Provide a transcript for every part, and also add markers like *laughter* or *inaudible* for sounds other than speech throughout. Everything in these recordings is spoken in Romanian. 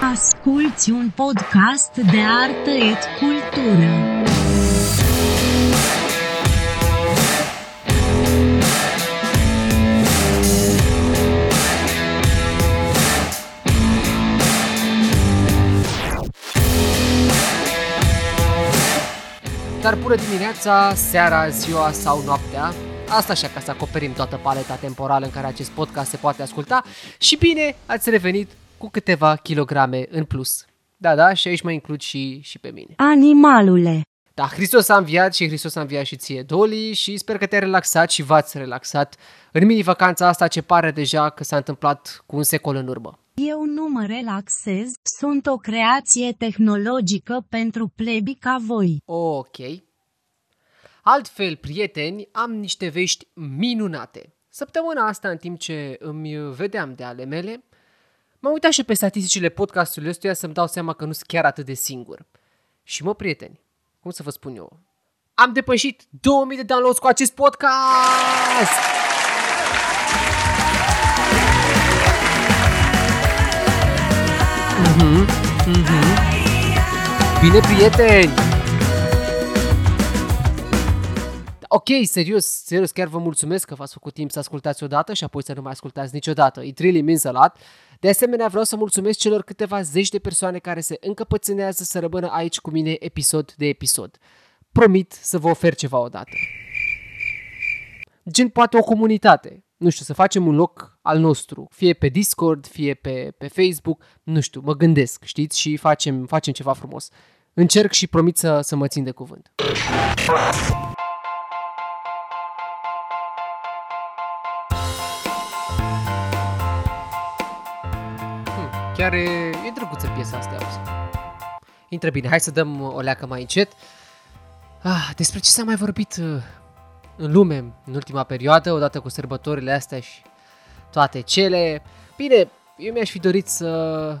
Asculți un podcast de artă et cultură. Dar bună dimineața, seara, ziua sau noaptea. Asta așa ca să acoperim toată paleta temporală în care acest podcast se poate asculta. Și bine, ați revenit cu câteva kilograme în plus. Da, da, și aici mă includ și, și pe mine. Animalule. Da, Hristos a înviat și Hristos a înviat și ție, Doli, și sper că te-ai relaxat și v-ați relaxat în mini-vacanța asta ce pare deja că s-a întâmplat cu un secol în urmă. Eu nu mă relaxez, sunt o creație tehnologică pentru plebi ca voi. Ok. Altfel, prieteni, am niște vești minunate. Săptămâna asta, în timp ce îmi vedeam de ale mele, m-am uitat și pe statisticile podcastului ăstuia să-mi dau seama că nu sunt chiar atât de singur. Și mă, prieteni, cum să vă spun eu, am depășit 2000 de downloads cu acest podcast! Mhm, mhm. Bine, prieteni! Ok, serios, serios, chiar vă mulțumesc că v-ați făcut timp să ascultați odată și apoi să nu mai ascultați niciodată. It really means a lot. De asemenea, vreau să mulțumesc celor câteva zeci de persoane care se încăpățânează să rămână aici cu mine episod de episod. Promit să vă ofer ceva odată. Gen poate o comunitate. Nu știu, să facem un loc al nostru, fie pe Discord, fie pe, pe Facebook, nu știu, mă gândesc, știți, și facem, facem ceva frumos. Încerc și promit să, să mă țin de cuvânt. Chiar e, e drăguță piesa asta, auzi. Intră bine, hai să dăm o leacă mai încet. Ah, despre ce s-a mai vorbit uh, în lume în ultima perioadă, odată cu sărbătorile astea și toate cele. Bine, eu mi-aș fi dorit să,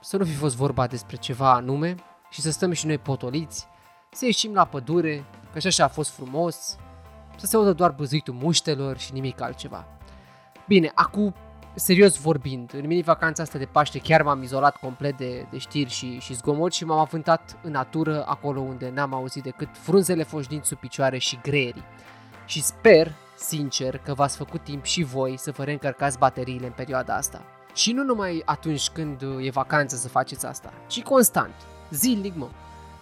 să nu fi fost vorba despre ceva anume și să stăm și noi potoliți, să ieșim la pădure, că și așa a fost frumos, să se audă doar băzuitul muștelor și nimic altceva. Bine, acum, serios vorbind, în mini-vacanța asta de Paște chiar m-am izolat complet de, de știri și, și zgomot și m-am avântat în natură acolo unde n-am auzit decât frunzele foșnind sub picioare și greierii. Și sper, sincer, că v-ați făcut timp și voi să vă reîncărcați bateriile în perioada asta. Și nu numai atunci când e vacanță să faceți asta, ci constant, zilnic mă.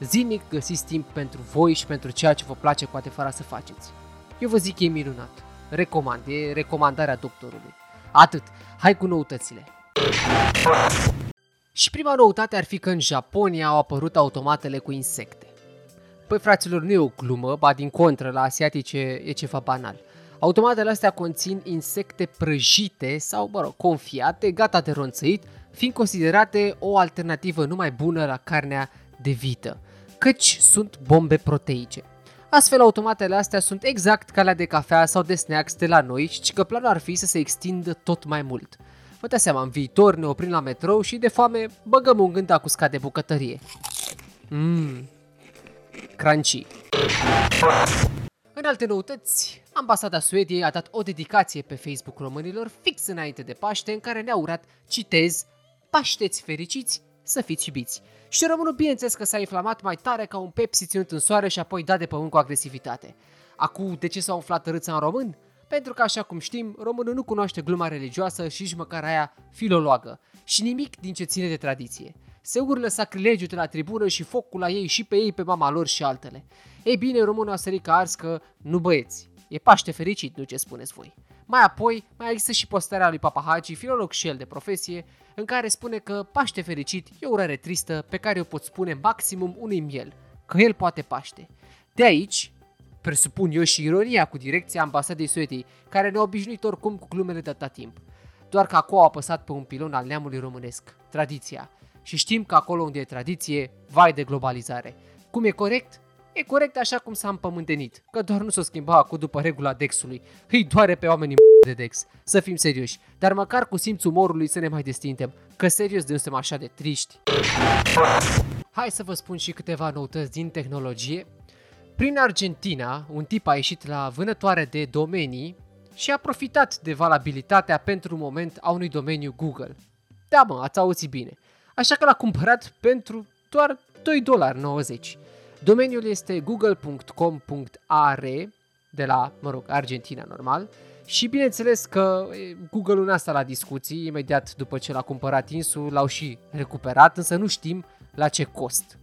Zilnic găsiți timp pentru voi și pentru ceea ce vă place cu adevărat să faceți. Eu vă zic că e minunat. Recomand, e recomandarea doctorului. Atât, hai cu noutățile. Și prima noutate ar fi că în Japonia au apărut automatele cu insecte. Păi fraților, nu e o glumă, ba din contră, la asiatice e ceva banal. Automatele astea conțin insecte prăjite sau, mă rog, confiate, gata de ronțăit, fiind considerate o alternativă numai bună la carnea de vită, căci sunt bombe proteice. Astfel, automatele astea sunt exact ca la de cafea sau de snacks de la noi și că planul ar fi să se extindă tot mai mult. Vă dați seama, în viitor ne oprim la metrou și de foame băgăm un gând cu de bucătărie. Mmm, crunchy. În alte noutăți, ambasada Suediei a dat o dedicație pe Facebook românilor fix înainte de Paște în care ne-a urat, citez, Pașteți fericiți, să fiți iubiți. Și românul bineînțeles că s-a inflamat mai tare ca un Pepsi ținut în soare și apoi dat de pământ cu agresivitate. Acum, de ce s-a umflat râța în român? Pentru că, așa cum știm, românul nu cunoaște gluma religioasă și nici măcar aia filologă și nimic din ce ține de tradiție. Se urlă sacrilegiul de la tribună și focul la ei și pe ei, pe mama lor și altele. Ei bine, românul a sărit ca ars că nu băieți. E Paște fericit, nu ce spuneți voi. Mai apoi, mai există și postarea lui Papa Hagi, filolog și el de profesie, în care spune că Paște fericit e o urare tristă pe care o pot spune maximum unui miel, că el poate paște. De aici, presupun eu și ironia cu direcția ambasadei Suediei, care ne-a obișnuit oricum cu glumele de atâta timp. Doar că acolo a apăsat pe un pilon al neamului românesc, tradiția. Și știm că acolo unde e tradiție, vai de globalizare. Cum e corect? E corect așa cum s-a împământenit, că doar nu s-o schimba acum după regula Dexului. Îi doare pe oamenii de Dex, să fim serioși, dar măcar cu simțul umorului să ne mai destindem, că serios de nu suntem așa de triști. Hai să vă spun și câteva noutăți din tehnologie. Prin Argentina, un tip a ieșit la vânătoare de domenii și a profitat de valabilitatea pentru un moment a unui domeniu Google. Da mă, ați auzit bine. așa că l-a cumpărat pentru doar 2,90 Domeniul este google.com.ar de la, mă rog, Argentina normal și bineînțeles că Google-ul n-a stat la discuții, imediat după ce l-a cumpărat Insul l-au și recuperat, însă nu știm la ce cost.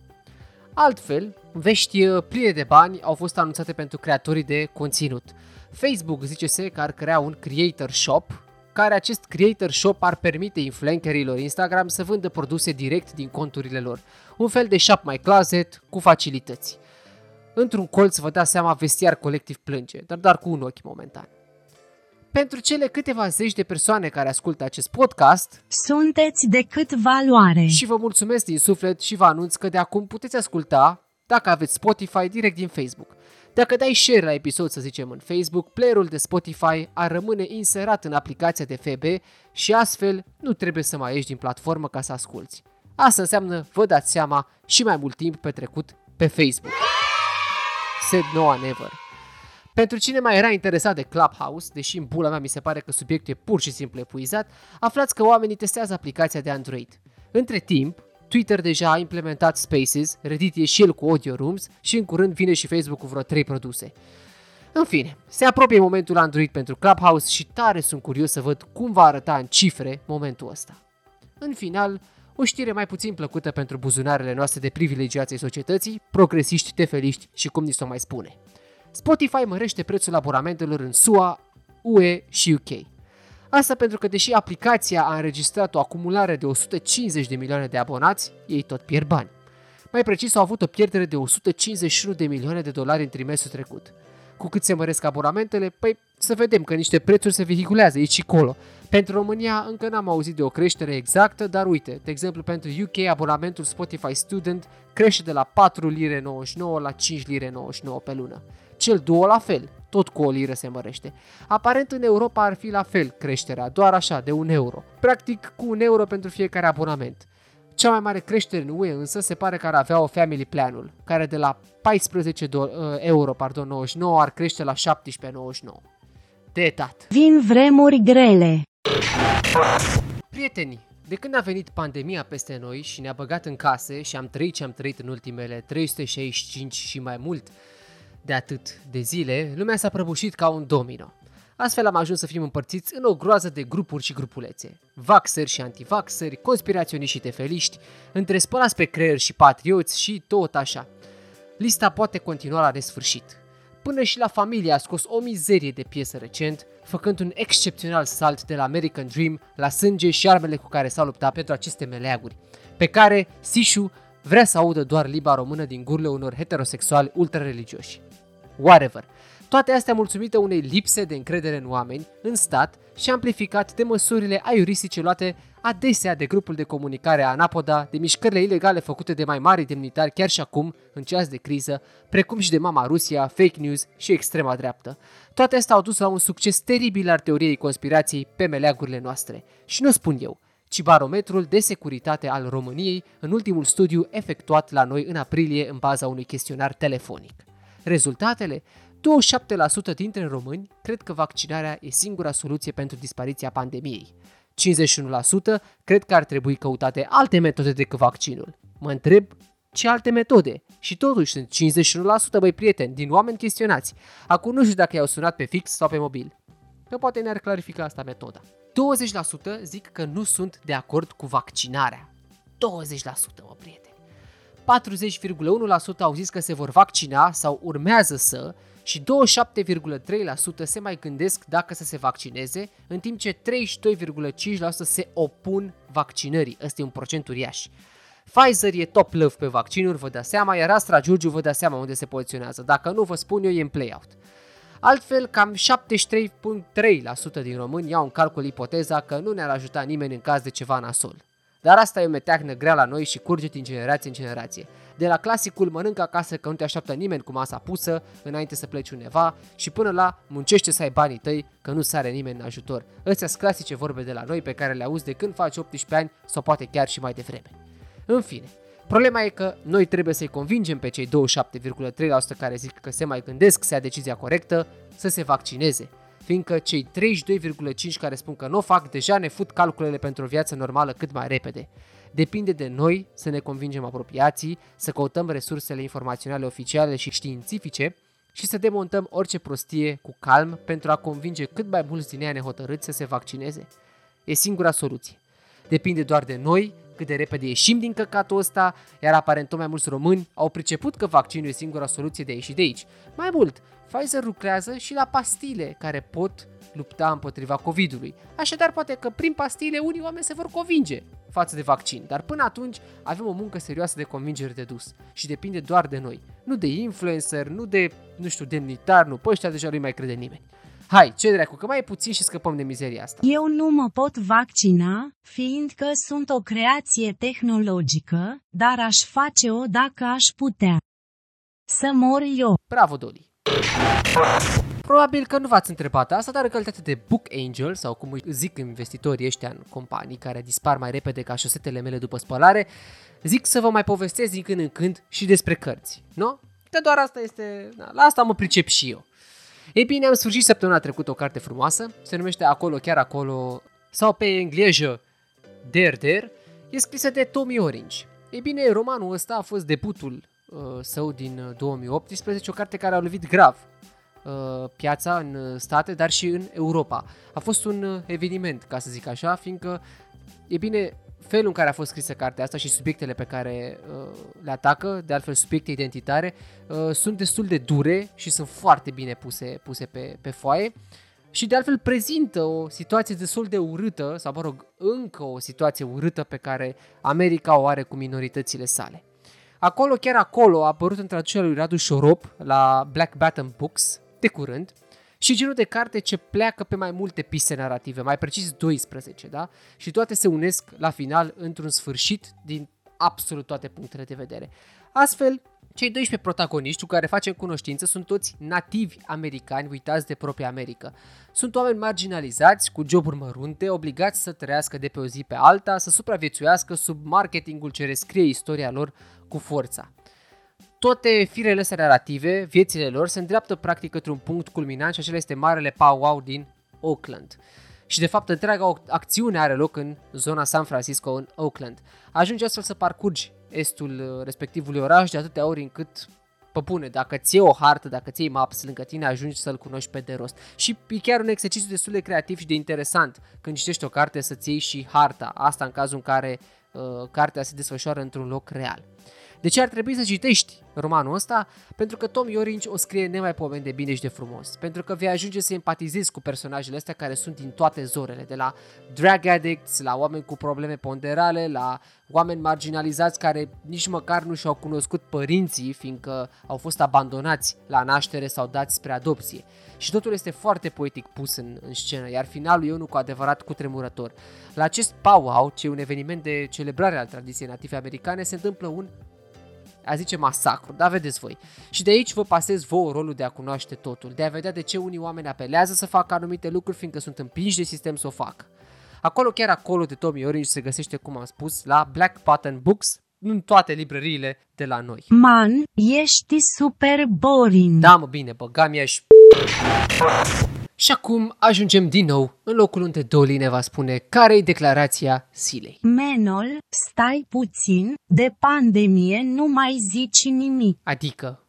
Altfel, vești uh, pline de bani au fost anunțate pentru creatorii de conținut. Facebook zice se că ar crea un creator shop, care acest creator shop ar permite influencerilor Instagram să vândă produse direct din conturile lor. Un fel de shop my closet cu facilități. Într-un colț vă dați seama vestiar colectiv plânge, dar doar cu un ochi momentan. Pentru cele câteva zeci de persoane care ascultă acest podcast, sunteți de cât valoare. Și vă mulțumesc din suflet și vă anunț că de acum puteți asculta, dacă aveți Spotify, direct din Facebook. Dacă dai share la episod, să zicem, în Facebook, playerul de Spotify ar rămâne inserat în aplicația de FB și astfel nu trebuie să mai ieși din platformă ca să asculti. Asta înseamnă, vă dați seama, și mai mult timp petrecut pe Facebook. Said no never. Pentru cine mai era interesat de Clubhouse, deși în pula mea mi se pare că subiectul e pur și simplu epuizat, aflați că oamenii testează aplicația de Android. Între timp, Twitter deja a implementat Spaces, Reddit e și el cu Audio Rooms și în curând vine și Facebook cu vreo 3 produse. În fine, se apropie momentul Android pentru Clubhouse și tare sunt curios să văd cum va arăta în cifre momentul ăsta. În final, o știre mai puțin plăcută pentru buzunarele noastre de privilegiații societății, progresiști, tefeliști și cum ni se mai spune. Spotify mărește prețul abonamentelor în SUA, UE și UK. Asta pentru că deși aplicația a înregistrat o acumulare de 150 de milioane de abonați, ei tot pierd bani. Mai precis, au avut o pierdere de 151 de milioane de dolari în trimestrul trecut. Cu cât se măresc abonamentele, păi să vedem că niște prețuri se vehiculează aici și acolo. Pentru România încă n-am auzit de o creștere exactă, dar uite, de exemplu pentru UK abonamentul Spotify Student crește de la 4 lire 99 la 5 lire 99 pe lună. Cel duo la fel, tot cu o liră se mărește. Aparent în Europa ar fi la fel creșterea, doar așa, de un euro. Practic cu un euro pentru fiecare abonament. Cea mai mare creștere în UE însă se pare că ar avea o family planul, care de la 14 do- uh, euro pardon, 99 ar crește la 17,99. De etat. Vin vremuri grele. Prieteni, de când a venit pandemia peste noi și ne-a băgat în case și am trăit ce am trăit în ultimele 365 și mai mult de atât de zile, lumea s-a prăbușit ca un domino. Astfel am ajuns să fim împărțiți în o groază de grupuri și grupulețe. Vaxeri și antivaxeri, conspiraționiști și tefeliști, între spălați pe creier și patrioți și tot așa. Lista poate continua la nesfârșit. Până și la familie a scos o mizerie de piesă recent, făcând un excepțional salt de la American Dream la sânge și armele cu care s-a luptat pentru aceste meleaguri, pe care Sishu vrea să audă doar limba română din gurile unor heterosexuali ultrareligioși. Whatever. Toate astea mulțumite unei lipse de încredere în oameni, în stat și amplificat de măsurile aiuristice luate adesea de grupul de comunicare Anapoda, de mișcările ilegale făcute de mai mari demnitari chiar și acum, în ceas de criză, precum și de mama Rusia, fake news și extrema dreaptă. Toate astea au dus la un succes teribil al teoriei conspirației pe meleagurile noastre. Și nu spun eu, ci barometrul de securitate al României în ultimul studiu efectuat la noi în aprilie în baza unui chestionar telefonic. Rezultatele? 27% dintre români cred că vaccinarea e singura soluție pentru dispariția pandemiei. 51% cred că ar trebui căutate alte metode decât vaccinul. Mă întreb ce alte metode? Și totuși sunt 51% băi prieteni din oameni chestionați. Acum nu știu dacă i-au sunat pe fix sau pe mobil. Că poate ne-ar clarifica asta metoda. 20% zic că nu sunt de acord cu vaccinarea. 20% mă prieteni. 40,1% au zis că se vor vaccina sau urmează să și 27,3% se mai gândesc dacă să se vaccineze, în timp ce 32,5% se opun vaccinării. Ăsta e un procent uriaș. Pfizer e top love pe vaccinuri, vă dați seama, iar Astra Giurgiu vă dați seama unde se poziționează. Dacă nu vă spun eu, e în play-out. Altfel, cam 73,3% din români iau în calcul ipoteza că nu ne-ar ajuta nimeni în caz de ceva nasol. Dar asta e o meteahnă grea la noi și curge din generație în generație. De la clasicul mănâncă acasă că nu te așteaptă nimeni cu masa pusă înainte să pleci undeva și până la muncește să ai banii tăi că nu sare nimeni în ajutor. Astea sunt clasice vorbe de la noi pe care le auzi de când faci 18 ani sau poate chiar și mai devreme. În fine, problema e că noi trebuie să-i convingem pe cei 27,3% care zic că se mai gândesc să ia decizia corectă să se vaccineze fiindcă cei 32,5 care spun că nu o fac deja ne fut calculele pentru o viață normală cât mai repede. Depinde de noi să ne convingem apropiații, să căutăm resursele informaționale oficiale și științifice și să demontăm orice prostie cu calm pentru a convinge cât mai mulți din ea nehotărâți să se vaccineze. E singura soluție. Depinde doar de noi cât de repede ieșim din căcatul ăsta, iar aparent tot mai mulți români au priceput că vaccinul e singura soluție de a ieși de aici. Mai mult, Pfizer lucrează și la pastile care pot lupta împotriva COVID-ului. Așadar, poate că prin pastile unii oameni se vor convinge față de vaccin, dar până atunci avem o muncă serioasă de convingere de dus și depinde doar de noi. Nu de influencer, nu de, nu știu, demnitar, nu, pe ăștia deja nu mai crede nimeni. Hai, ce dracu, că mai e puțin și scăpăm de mizeria asta. Eu nu mă pot vaccina, fiindcă sunt o creație tehnologică, dar aș face-o dacă aș putea. Să mor eu. Bravo, Doli! Probabil că nu v-ați întrebat asta, dar în calitate de book angel, sau cum îi zic investitorii ăștia în companii care dispar mai repede ca șosetele mele după spălare, zic să vă mai povestesc din când în când și despre cărți, nu? Că doar asta este, da, la asta mă pricep și eu. Ei bine, am sfârșit săptămâna trecută o carte frumoasă, se numește Acolo, chiar acolo, sau pe engleză Der Der, e scrisă de Tommy Orange. Ei bine, romanul ăsta a fost debutul uh, său din 2018, uh, o carte care a lovit grav uh, piața în state, dar și în Europa. A fost un uh, eveniment, ca să zic așa, fiindcă, e bine, felul în care a fost scrisă cartea asta și subiectele pe care uh, le atacă, de altfel subiecte identitare, uh, sunt destul de dure și sunt foarte bine puse, puse pe, pe foaie și de altfel prezintă o situație destul de urâtă, sau mă rog, încă o situație urâtă pe care America o are cu minoritățile sale. Acolo, chiar acolo, a apărut în traducerea lui Radu Șorop la Black Baton Books, de curând, și genul de carte ce pleacă pe mai multe piste narrative, mai precis 12, da? Și toate se unesc la final într-un sfârșit din absolut toate punctele de vedere. Astfel, cei 12 protagoniști cu care facem cunoștință sunt toți nativi americani uitați de propria America. Sunt oameni marginalizați, cu joburi mărunte, obligați să trăiască de pe o zi pe alta, să supraviețuiască sub marketingul ce rescrie istoria lor cu forța toate firele astea narrative, viețile lor, se îndreaptă practic către un punct culminant și acela este marele powwow din Oakland. Și de fapt întreaga acțiune are loc în zona San Francisco, în Oakland. Ajungi astfel să parcurgi estul uh, respectivului oraș de atâtea ori încât păpune, dacă ți o hartă, dacă ți maps lângă tine, ajungi să-l cunoști pe de rost. Și e chiar un exercițiu destul de creativ și de interesant când citești o carte să-ți iei și harta. Asta în cazul în care uh, cartea se desfășoară într-un loc real. De ce ar trebui să citești romanul ăsta? Pentru că Tom Iorinci o scrie nemaipomenit de bine și de frumos. Pentru că vei ajunge să empatizezi cu personajele astea care sunt din toate zorele, de la drag addicts, la oameni cu probleme ponderale, la oameni marginalizați care nici măcar nu și-au cunoscut părinții, fiindcă au fost abandonați la naștere sau dați spre adopție. Și totul este foarte poetic pus în, în scenă, iar finalul e unul cu adevărat cutremurător. La acest powwow, ce e un eveniment de celebrare al tradiției native americane, se întâmplă un a zice masacru, dar vedeți voi. Și de aici vă pasez vouă rolul de a cunoaște totul, de a vedea de ce unii oameni apelează să facă anumite lucruri fiindcă sunt împinși de sistem să o facă. Acolo, chiar acolo de Tommy Orange se găsește, cum am spus, la Black Button Books, în toate librăriile de la noi. Man, ești super boring. Da, mă, bine, băgam și... Și acum ajungem din nou în locul unde Dolly ne va spune care e declarația zilei. Menol, stai puțin, de pandemie nu mai zici nimic. Adică,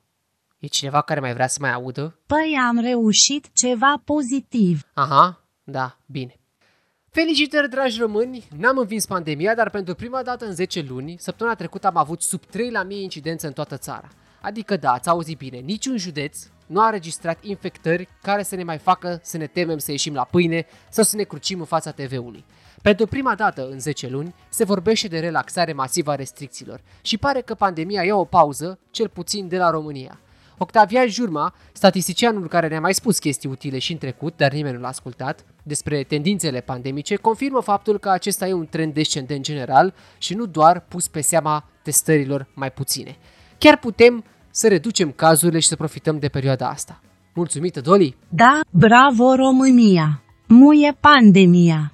e cineva care mai vrea să mai audă? Păi am reușit ceva pozitiv. Aha, da, bine. Felicitări, dragi români! N-am învins pandemia, dar pentru prima dată în 10 luni, săptămâna trecută am avut sub 3 la mie incidență în toată țara. Adică da, ați auzit bine, niciun județ nu a registrat infectări care să ne mai facă să ne temem să ieșim la pâine sau să ne crucim în fața TV-ului. Pentru prima dată în 10 luni se vorbește de relaxare masivă a restricțiilor și pare că pandemia ia o pauză, cel puțin de la România. Octavian Jurma, statisticianul care ne-a mai spus chestii utile și în trecut, dar nimeni nu l-a ascultat, despre tendințele pandemice, confirmă faptul că acesta e un trend descendent general și nu doar pus pe seama testărilor mai puține. Chiar putem să reducem cazurile și să profităm de perioada asta. Mulțumită, Doli! Da, bravo România! Muie pandemia!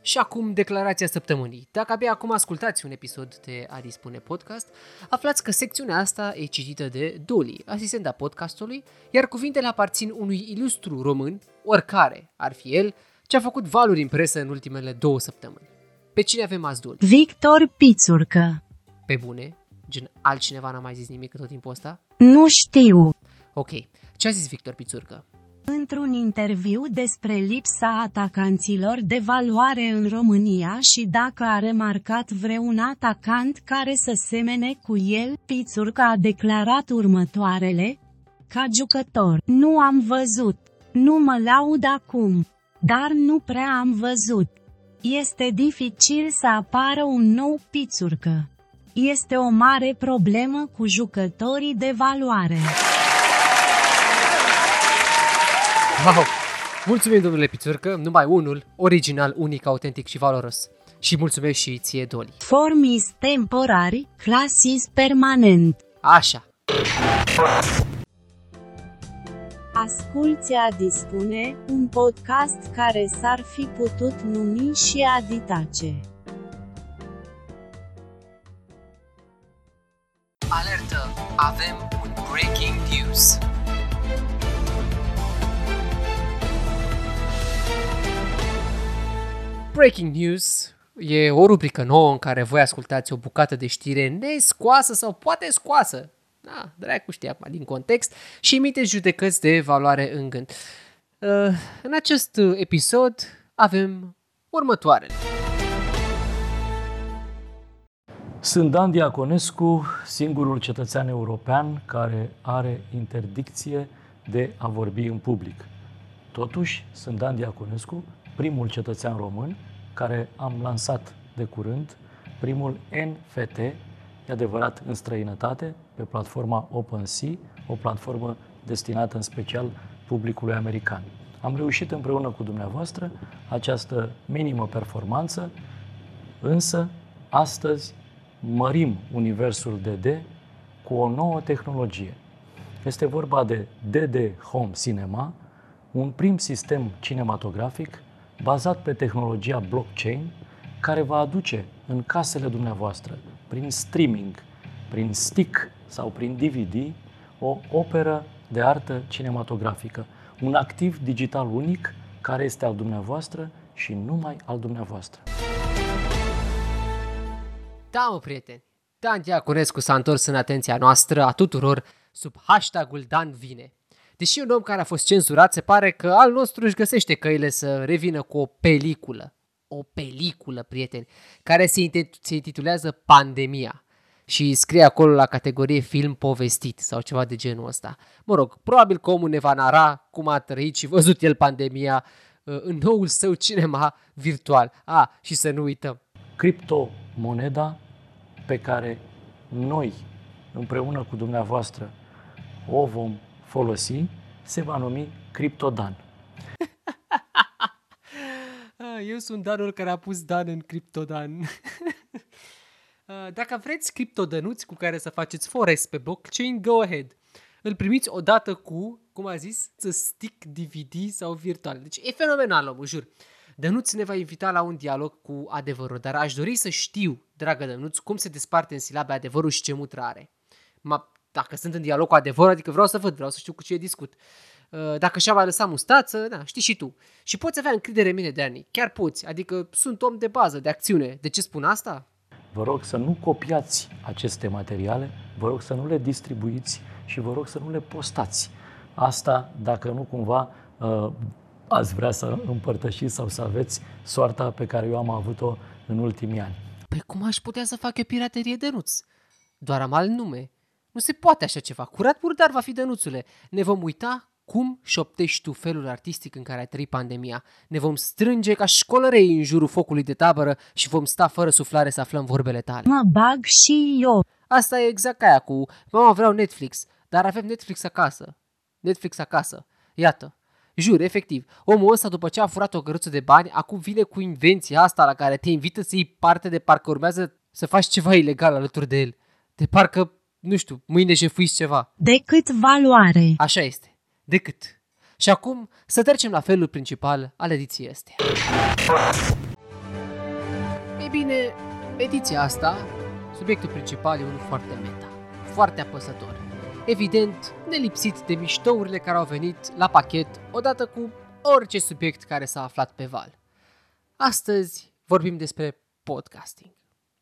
Și acum declarația săptămânii. Dacă abia acum ascultați un episod de A Dispune Podcast, aflați că secțiunea asta e citită de Doli, asistenta podcastului, iar cuvintele aparțin unui ilustru român, oricare ar fi el, ce a făcut valuri în presă în ultimele două săptămâni. Pe cine avem azi, Dul? Victor Pițurcă. Pe bune? Gen, altcineva n-a mai zis nimic în tot timpul ăsta? Nu știu. Ok. Ce a zis Victor Pițurcă? Într-un interviu despre lipsa atacanților de valoare în România și dacă a remarcat vreun atacant care să semene cu el, Pițurca a declarat următoarele. Ca jucător, nu am văzut. Nu mă laud acum. Dar nu prea am văzut. Este dificil să apară un nou Pițurcă. Este o mare problemă cu jucătorii de valoare. Wow! Mulțumim, domnule Pițurcă, numai unul, original, unic, autentic și valoros. Și mulțumesc și ție, Doli. Formis temporari, clasis permanent. Așa. Asculți a dispune, un podcast care s-ar fi putut numi și Aditace. Alertă! Avem un breaking news! Breaking News e o rubrică nouă în care voi ascultați o bucată de știre nescoasă sau poate scoasă, da, dracu știe acum din context, și emiteți judecăți de valoare în gând. Uh, în acest episod avem următoarele. Sunt Dan Diaconescu, singurul cetățean european care are interdicție de a vorbi în public. Totuși, sunt Dan Diaconescu, primul cetățean român care am lansat de curând primul NFT, e adevărat în străinătate, pe platforma OpenSea, o platformă destinată în special publicului american. Am reușit împreună cu dumneavoastră această minimă performanță, însă astăzi mărim universul DD cu o nouă tehnologie. Este vorba de DD Home Cinema, un prim sistem cinematografic bazat pe tehnologia blockchain, care va aduce în casele dumneavoastră, prin streaming, prin stick sau prin DVD, o operă de artă cinematografică, un activ digital unic care este al dumneavoastră și numai al dumneavoastră. Da, mă, prieteni, Dan Diaconescu s-a întors în atenția noastră a tuturor sub hashtagul Dan Vine. Deși un om care a fost cenzurat, se pare că al nostru își găsește căile să revină cu o peliculă. O peliculă, prieteni, care se intitulează Pandemia și scrie acolo la categorie film povestit sau ceva de genul ăsta. Mă rog, probabil că omul ne va nara cum a trăit și văzut el pandemia uh, în noul său cinema virtual. A, ah, și să nu uităm. Criptomoneda pe care noi, împreună cu dumneavoastră, o vom folosi se va numi Criptodan. *laughs* Eu sunt Danul care a pus Dan în Criptodan. *laughs* Dacă vreți criptodănuți cu care să faceți forest pe blockchain, go ahead. Îl primiți odată cu, cum a zis, stick DVD sau virtual. Deci e fenomenal, omul, jur. Dănuț ne va invita la un dialog cu adevărul, dar aș dori să știu, dragă Dănuț, cum se desparte în silabe adevărul și ce mutră are. Ma, dacă sunt în dialog cu adevăr, adică vreau să văd, vreau să știu cu ce discut. Uh, dacă și-a mai lăsat mustață, da, știi și tu. Și poți avea încredere în mine, Dani. Chiar poți. Adică sunt om de bază, de acțiune. De ce spun asta? Vă rog să nu copiați aceste materiale, vă rog să nu le distribuiți și vă rog să nu le postați. Asta dacă nu cumva uh, ați vrea să împărtășiți sau să aveți soarta pe care eu am avut-o în ultimii ani. Păi cum aș putea să fac eu piraterie de nuți? Doar am alt nume. Nu se poate așa ceva. Curat murdar va fi dănuțule. Ne vom uita cum șoptești tu felul artistic în care a trăit pandemia. Ne vom strânge ca școlărei în jurul focului de tabără și vom sta fără suflare să aflăm vorbele tale. Mă bag și eu. Asta e exact ca aia cu mama vreau Netflix, dar avem Netflix acasă. Netflix acasă. Iată. Jur, efectiv, omul ăsta după ce a furat o căruță de bani, acum vine cu invenția asta la care te invită să iei parte de parcă urmează să faci ceva ilegal alături de el. De parcă nu știu, mâine jefuiți ceva. De cât valoare. Așa este. De cât. Și acum să trecem la felul principal al ediției astea. Ei bine, ediția asta, subiectul principal e unul foarte meta, foarte apăsător. Evident, nelipsit de miștourile care au venit la pachet odată cu orice subiect care s-a aflat pe val. Astăzi vorbim despre podcasting.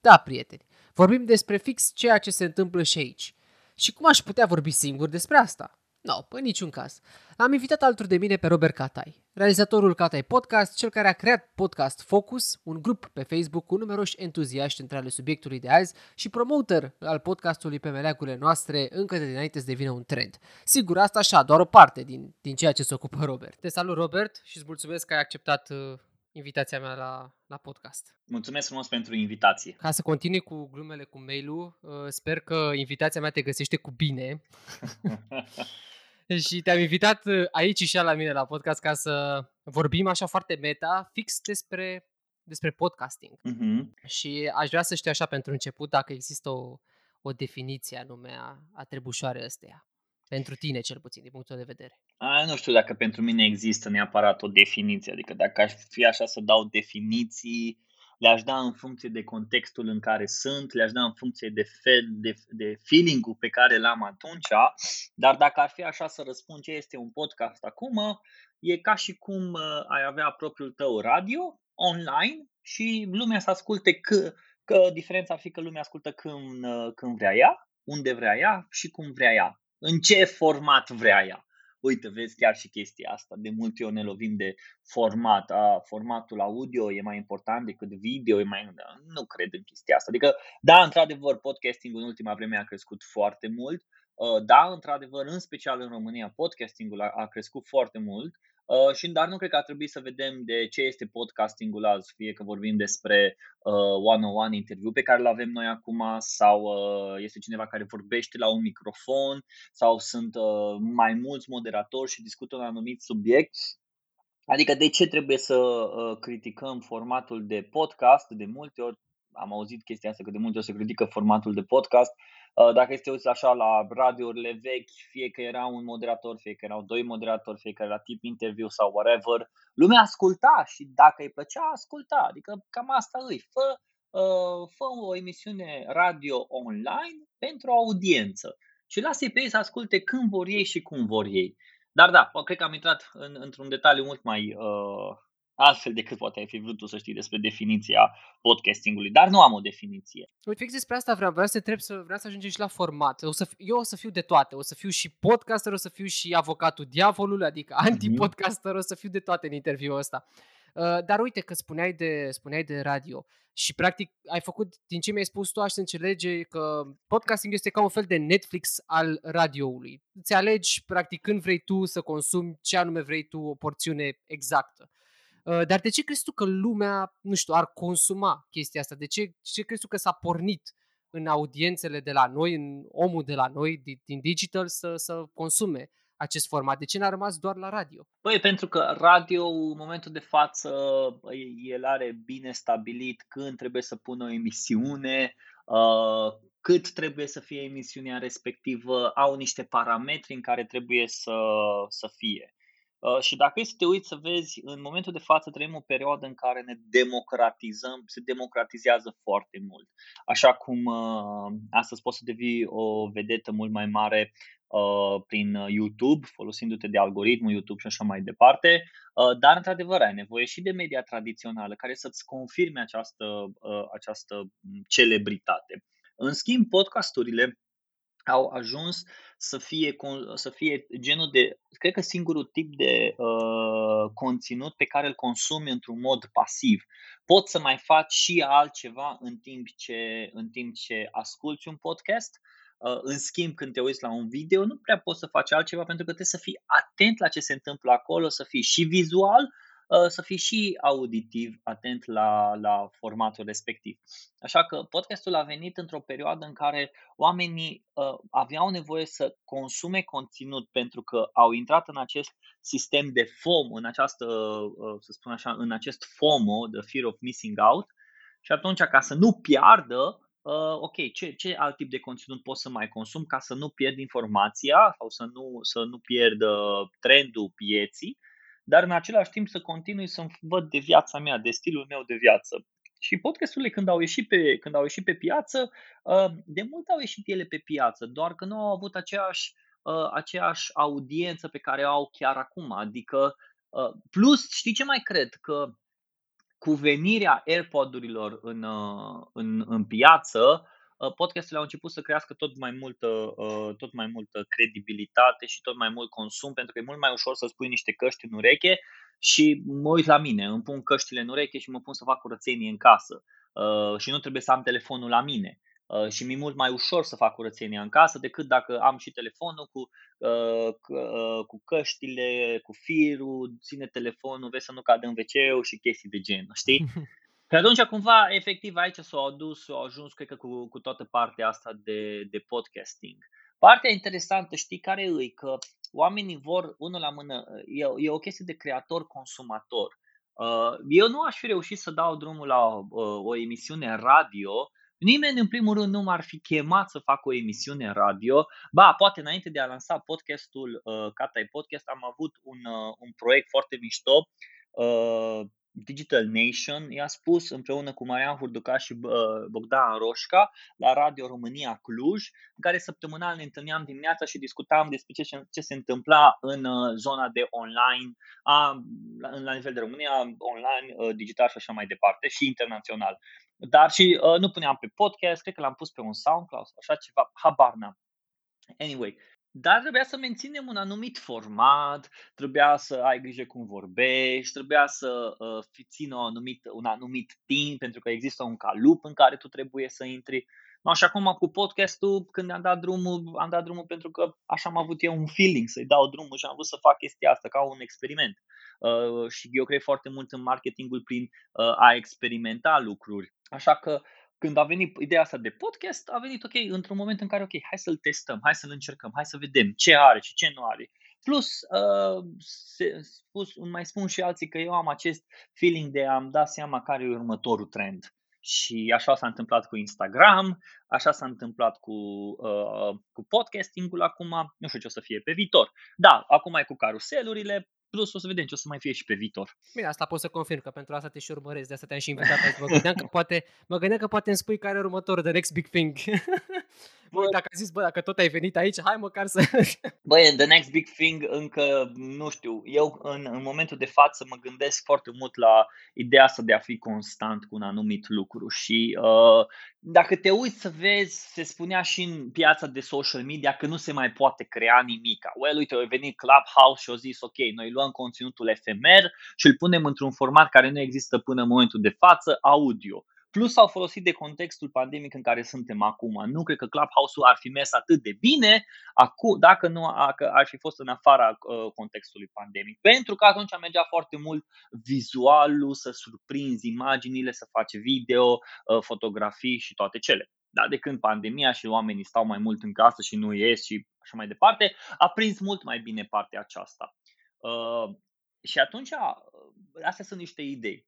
Da, prieteni, vorbim despre fix ceea ce se întâmplă și aici. Și cum aș putea vorbi singur despre asta? Nu, no, pe niciun caz. Am invitat alături de mine pe Robert Catai, realizatorul Catai Podcast, cel care a creat Podcast Focus, un grup pe Facebook cu numeroși entuziaști între ale subiectului de azi și promoter al podcastului pe meleagurile noastre încă de dinainte să devină un trend. Sigur, asta așa, doar o parte din, din ceea ce se ocupă Robert. Te salut, Robert, și îți mulțumesc că ai acceptat uh, invitația mea la, la podcast. Mulțumesc frumos pentru invitație. Ca să continui cu glumele cu mail-ul, uh, sper că invitația mea te găsește cu bine. *laughs* și te-am invitat uh, aici și la mine la podcast ca să vorbim așa foarte meta, fix despre, despre podcasting. Uh-huh. Și aș vrea să știu așa pentru început dacă există o, o definiție anume a, a trebușoare ăsteia. Pentru tine, cel puțin, din punctul de vedere. A, nu știu dacă pentru mine există neapărat o definiție. Adică dacă aș fi așa să dau definiții, le-aș da în funcție de contextul în care sunt, le-aș da în funcție de fel, de, de feeling-ul pe care l-am atunci, dar dacă ar fi așa să răspund ce este un podcast acum, e ca și cum uh, ai avea propriul tău radio online și lumea să asculte că, că diferența ar fi că lumea ascultă când, uh, când vrea ea, unde vrea ea și cum vrea ea, în ce format vrea ea uite, vezi chiar și chestia asta. De multe ori ne lovim de format. A, formatul audio e mai important decât video, e mai... Nu cred în chestia asta. Adică, da, într-adevăr, podcastingul în ultima vreme a crescut foarte mult. Da, într-adevăr, în special în România, podcastingul a, a crescut foarte mult. Uh, și dar nu cred că ar trebui să vedem de ce este podcastingul azi, fie că vorbim despre uh, one-on-one interviu pe care îl avem noi acum sau uh, este cineva care vorbește la un microfon sau sunt uh, mai mulți moderatori și discută un anumit subiect. Adică de ce trebuie să uh, criticăm formatul de podcast? De multe ori am auzit chestia asta că de multe ori se critică formatul de podcast Uh, dacă este uiți așa la radiourile vechi, fie că era un moderator, fie că erau doi moderatori, fie că era tip interviu sau whatever, lumea asculta și dacă îi plăcea, asculta. Adică cam asta îi. Fă, uh, fă o emisiune radio online pentru audiență și lasă-i pe ei să asculte când vor ei și cum vor ei. Dar da, cred că am intrat în, într-un detaliu mult mai uh, altfel decât poate ai fi vrut tu să știi despre definiția podcastingului, dar nu am o definiție. Uite, fix despre asta vreau, vreau să te să, vreau să ajungem și la format. O să, eu o să fiu de toate, o să fiu și podcaster, o să fiu și avocatul diavolului, adică mhm. anti-podcaster, o să fiu de toate în interviul ăsta. Uh, dar uite că spuneai de, spuneai de radio și practic ai făcut, din ce mi-ai spus tu, aș înțelege că podcasting este ca un fel de Netflix al radioului. Îți alegi practic când vrei tu să consumi ce anume vrei tu, o porțiune exactă. Uh, dar de ce crezi tu că lumea, nu știu, ar consuma chestia asta? De ce, ce crezi tu că s-a pornit în audiențele de la noi, în omul de la noi, din, din digital, să, să consume acest format? De ce n-a rămas doar la radio? Păi pentru că radio în momentul de față el are bine stabilit când trebuie să pună o emisiune, uh, cât trebuie să fie emisiunea respectivă, au niște parametri în care trebuie să, să fie. Uh, și dacă e să te uiți să vezi, în momentul de față trăim o perioadă în care ne democratizăm, se democratizează foarte mult. Așa cum uh, astăzi poți să devii o vedetă mult mai mare uh, prin YouTube, folosindu-te de algoritmul YouTube și așa mai departe, uh, dar într-adevăr ai nevoie și de media tradițională care să-ți confirme această, uh, această celebritate. În schimb, podcasturile au ajuns să fie, să fie genul de, cred că singurul tip de uh, conținut pe care îl consumi într-un mod pasiv. Poți să mai faci și altceva în timp ce, în timp ce asculti un podcast. Uh, în schimb, când te uiți la un video, nu prea poți să faci altceva pentru că trebuie să fii atent la ce se întâmplă acolo, să fii și vizual, Uh, să fii și auditiv, atent la, la formatul respectiv. Așa că podcastul a venit într-o perioadă în care oamenii uh, aveau nevoie să consume conținut pentru că au intrat în acest sistem de FOMO, în această, uh, să spun așa, în acest FOMO, the fear of missing out, și atunci ca să nu piardă, Uh, ok, ce, ce alt tip de conținut pot să mai consum ca să nu pierd informația sau să nu, să nu pierd uh, trendul pieții dar în același timp să continui să văd de viața mea, de stilul meu de viață. Și podcasturile când au ieșit pe, când au ieșit pe piață, uh, de mult au ieșit ele pe piață, doar că nu au avut aceeași, uh, aceeași audiență pe care o au chiar acum. Adică, uh, plus, știi ce mai cred? Că cu venirea AirPod-urilor în, uh, în, în piață, uh, podcasturile au început să crească tot mai multă, uh, tot mai multă credibilitate și tot mai mult consum, pentru că e mult mai ușor să spui niște căști în ureche și mă uit la mine, îmi pun căștile în ureche și mă pun să fac curățenie în casă și nu trebuie să am telefonul la mine. Uh, și mi-e mult mai ușor să fac curățenia în casă decât dacă am și telefonul cu, uh, uh, cu căștile, cu firul, ține telefonul, vezi să nu cadă în wc și chestii de gen, știi? *laughs* Că atunci cumva, efectiv, aici s-au adus, s-au ajuns, cred că, cu, cu toată partea asta de, de podcasting. Partea interesantă, știi care e? Că oamenii vor, unul la mână, e, e o chestie de creator-consumator. Eu nu aș fi reușit să dau drumul la o emisiune radio Nimeni, în primul rând, nu m-ar fi chemat să fac o emisiune radio. Ba, poate înainte de a lansa podcastul uh, Catai Podcast, am avut un, uh, un proiect foarte mișto uh, Digital Nation i-a spus împreună cu Marian Hurduca și Bogdan Roșca la Radio România Cluj, în care săptămânal ne întâlneam dimineața și discutam despre ce, ce se întâmpla în uh, zona de online, a, la nivel de România, online, uh, digital și așa mai departe și internațional. Dar și uh, nu puneam pe podcast, cred că l-am pus pe un SoundCloud, așa ceva, habar n-am. Anyway, dar trebuia să menținem un anumit format, trebuia să ai grijă cum vorbești, trebuia să uh, țină un anumit, un anumit timp, pentru că există un calup în care tu trebuie să intri. No, și acum cu podcastul, când am dat drumul, am dat drumul pentru că așa am avut eu un feeling să-i dau drumul și am vrut să fac chestia asta ca un experiment. Uh, și eu cred foarte mult în marketingul prin uh, a experimenta lucruri. Așa că când a venit ideea asta de podcast, a venit ok, într-un moment în care, ok, hai să-l testăm, hai să-l încercăm, hai să vedem ce are și ce nu are. Plus, uh, se, spus, mai spun și alții că eu am acest feeling de a-mi da seama care e următorul trend. Și așa s-a întâmplat cu Instagram, așa s-a întâmplat cu, uh, cu podcastingul acum, nu știu ce o să fie pe viitor. Da, acum e cu caruselurile, Plus o să vedem ce o să mai fie și pe viitor. Bine, asta pot să confirm, că pentru asta te și urmăresc, de asta te-am și invitat aici. Mă gândeam că poate, mă gândeam că poate îmi spui care e următorul, the next big thing. *laughs* Bă, dacă ai zis, bă, dacă tot ai venit aici, hai măcar să... *laughs* Băi, the next big thing încă, nu știu, eu în, în momentul de față mă gândesc foarte mult la ideea asta de a fi constant cu un anumit lucru și uh, dacă te uiți să vezi, se spunea și în piața de social media că nu se mai poate crea nimic. Well, uite, a venit Clubhouse și au zis, ok, noi luăm conținutul efemer și îl punem într-un format care nu există până în momentul de față, audio. Plus au folosit de contextul pandemic în care suntem acum. Nu cred că Clubhouse-ul ar fi mers atât de bine acu, dacă nu ar fi fost în afara uh, contextului pandemic. Pentru că atunci mergea foarte mult vizualul, să surprinzi imaginile, să faci video, uh, fotografii și toate cele. Da, de când pandemia și oamenii stau mai mult în casă și nu ies și așa mai departe, a prins mult mai bine partea aceasta. Uh, și atunci, uh, astea sunt niște idei.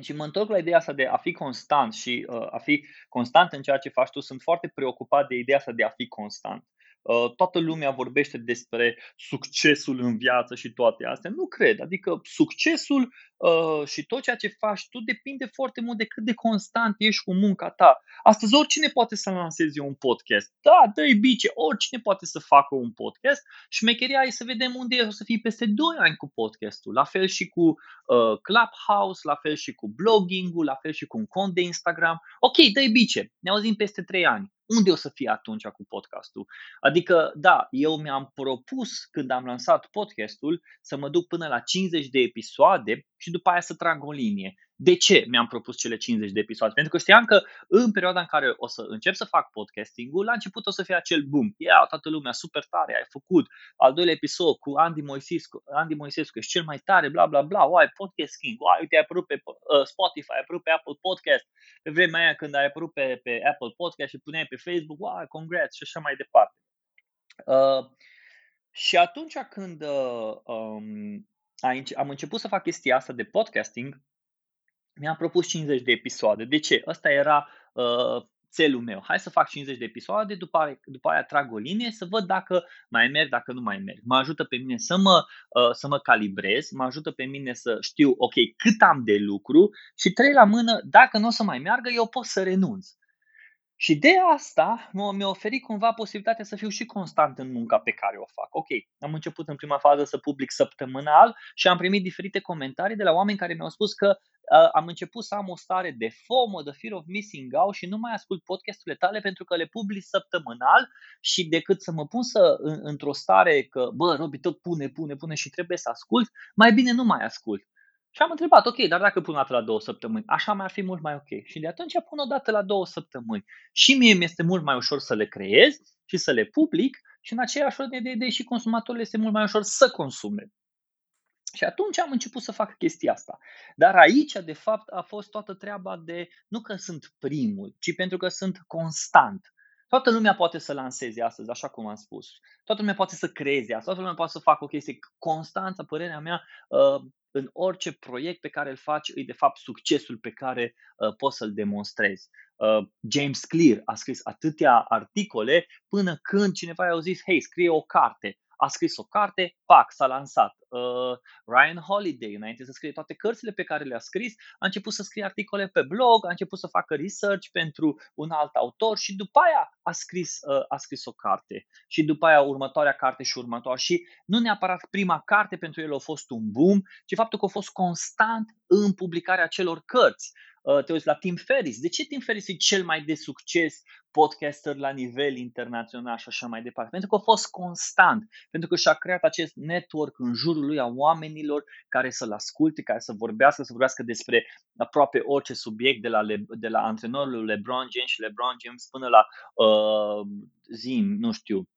Și mă întorc la ideea asta de a fi constant și uh, a fi constant în ceea ce faci tu. Sunt foarte preocupat de ideea asta de a fi constant. Uh, toată lumea vorbește despre succesul în viață și toate astea. Nu cred. Adică succesul uh, și tot ceea ce faci tu depinde foarte mult de cât de constant ești cu munca ta. Astăzi oricine poate să lanseze un podcast. Da, dă-i bice, oricine poate să facă un podcast și șmecheria e să vedem unde o să fii peste 2 ani cu podcastul. La fel și cu uh, Clubhouse, la fel și cu blogging-ul, la fel și cu un cont de Instagram. Ok, dă-i bice, ne auzim peste 3 ani unde o să fie atunci cu podcastul? Adică, da, eu mi-am propus când am lansat podcastul să mă duc până la 50 de episoade și după aia să trag o linie. De ce mi-am propus cele 50 de episoade? Pentru că știam că în perioada în care o să încep să fac podcastingul, la început o să fie acel boom. Ia, toată lumea, super tare, ai făcut al doilea episod cu Andy Moisescu, Andy Moisescu, ești cel mai tare, bla bla bla, uai, podcasting, uai, uite, ai apărut pe uh, Spotify, ai apărut pe Apple Podcast, pe vremea aia când ai apărut pe, pe Apple Podcast și puneai pe Facebook, uai, congrats și așa mai departe. Uh, și atunci când uh, um, am început să fac chestia asta de podcasting, mi-am propus 50 de episoade. De ce? Asta era uh, țelul meu. Hai să fac 50 de episoade, după aia, după aia trag o linie să văd dacă mai merg, dacă nu mai merg. Mă ajută pe mine să mă, uh, să mă calibrez, mă ajută pe mine să știu, ok, cât am de lucru și trei la mână, dacă nu o să mai meargă, eu pot să renunț. Și de asta mi-a oferit cumva posibilitatea să fiu și constant în munca pe care o fac. Ok, am început în prima fază să public săptămânal și am primit diferite comentarii de la oameni care mi-au spus că uh, am început să am o stare de FOMO, de fear of missing out și nu mai ascult podcasturile tale pentru că le public săptămânal și decât să mă pun să, în, într-o stare că, bă, Robi tot pune, pune, pune și trebuie să ascult, mai bine nu mai ascult. Și am întrebat, ok, dar dacă pun o dată la două săptămâni, așa mai ar fi mult mai ok. Și de atunci pun o dată la două săptămâni. Și mie mi este mult mai ușor să le creez și să le public și în aceeași ordine de idei și consumatorilor este mult mai ușor să consume. Și atunci am început să fac chestia asta. Dar aici, de fapt, a fost toată treaba de nu că sunt primul, ci pentru că sunt constant. Toată lumea poate să lanseze astăzi, așa cum am spus. Toată lumea poate să creeze asta, toată lumea poate să facă o chestie constantă, părerea mea, uh, în orice proiect pe care îl faci, e de fapt succesul pe care uh, poți să-l demonstrezi. Uh, James Clear a scris atâtea articole până când cineva i-a zis, hei, scrie o carte a scris o carte, pac, s-a lansat. Uh, Ryan Holiday, înainte să scrie toate cărțile pe care le-a scris, a început să scrie articole pe blog, a început să facă research pentru un alt autor și după aia a scris, uh, a scris o carte. Și după aia următoarea carte și următoarea. Și nu neapărat prima carte pentru el a fost un boom, ci faptul că a fost constant în publicarea celor cărți. Uh, te uiți la Tim Ferris. De ce Tim Ferris e cel mai de succes podcaster la nivel internațional și așa mai departe? Pentru că a fost constant, pentru că și-a creat acest network în jurul lui a oamenilor care să-l asculte, care să vorbească, să vorbească despre aproape orice subiect, de la, Le, de la antrenorul LeBron James și LeBron James până la uh, zim, nu știu,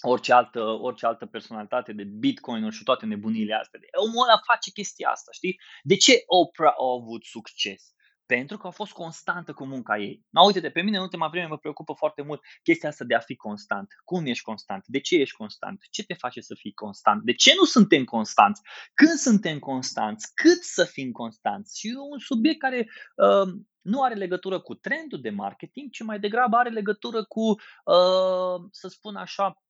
orice altă, orice altă personalitate de bitcoin și toate nebunile astea. Omul ăla face chestia asta, știi? De ce Oprah a avut succes? Pentru că a fost constantă cu munca ei. Na, uite-te, pe mine în ultima vreme mă preocupă foarte mult chestia asta de a fi constant. Cum ești constant? De ce ești constant? Ce te face să fii constant? De ce nu suntem constanți? Când suntem constanți? Cât să fim constanți? Și e un subiect care uh, nu are legătură cu trendul de marketing, ci mai degrabă are legătură cu, uh, să spun așa,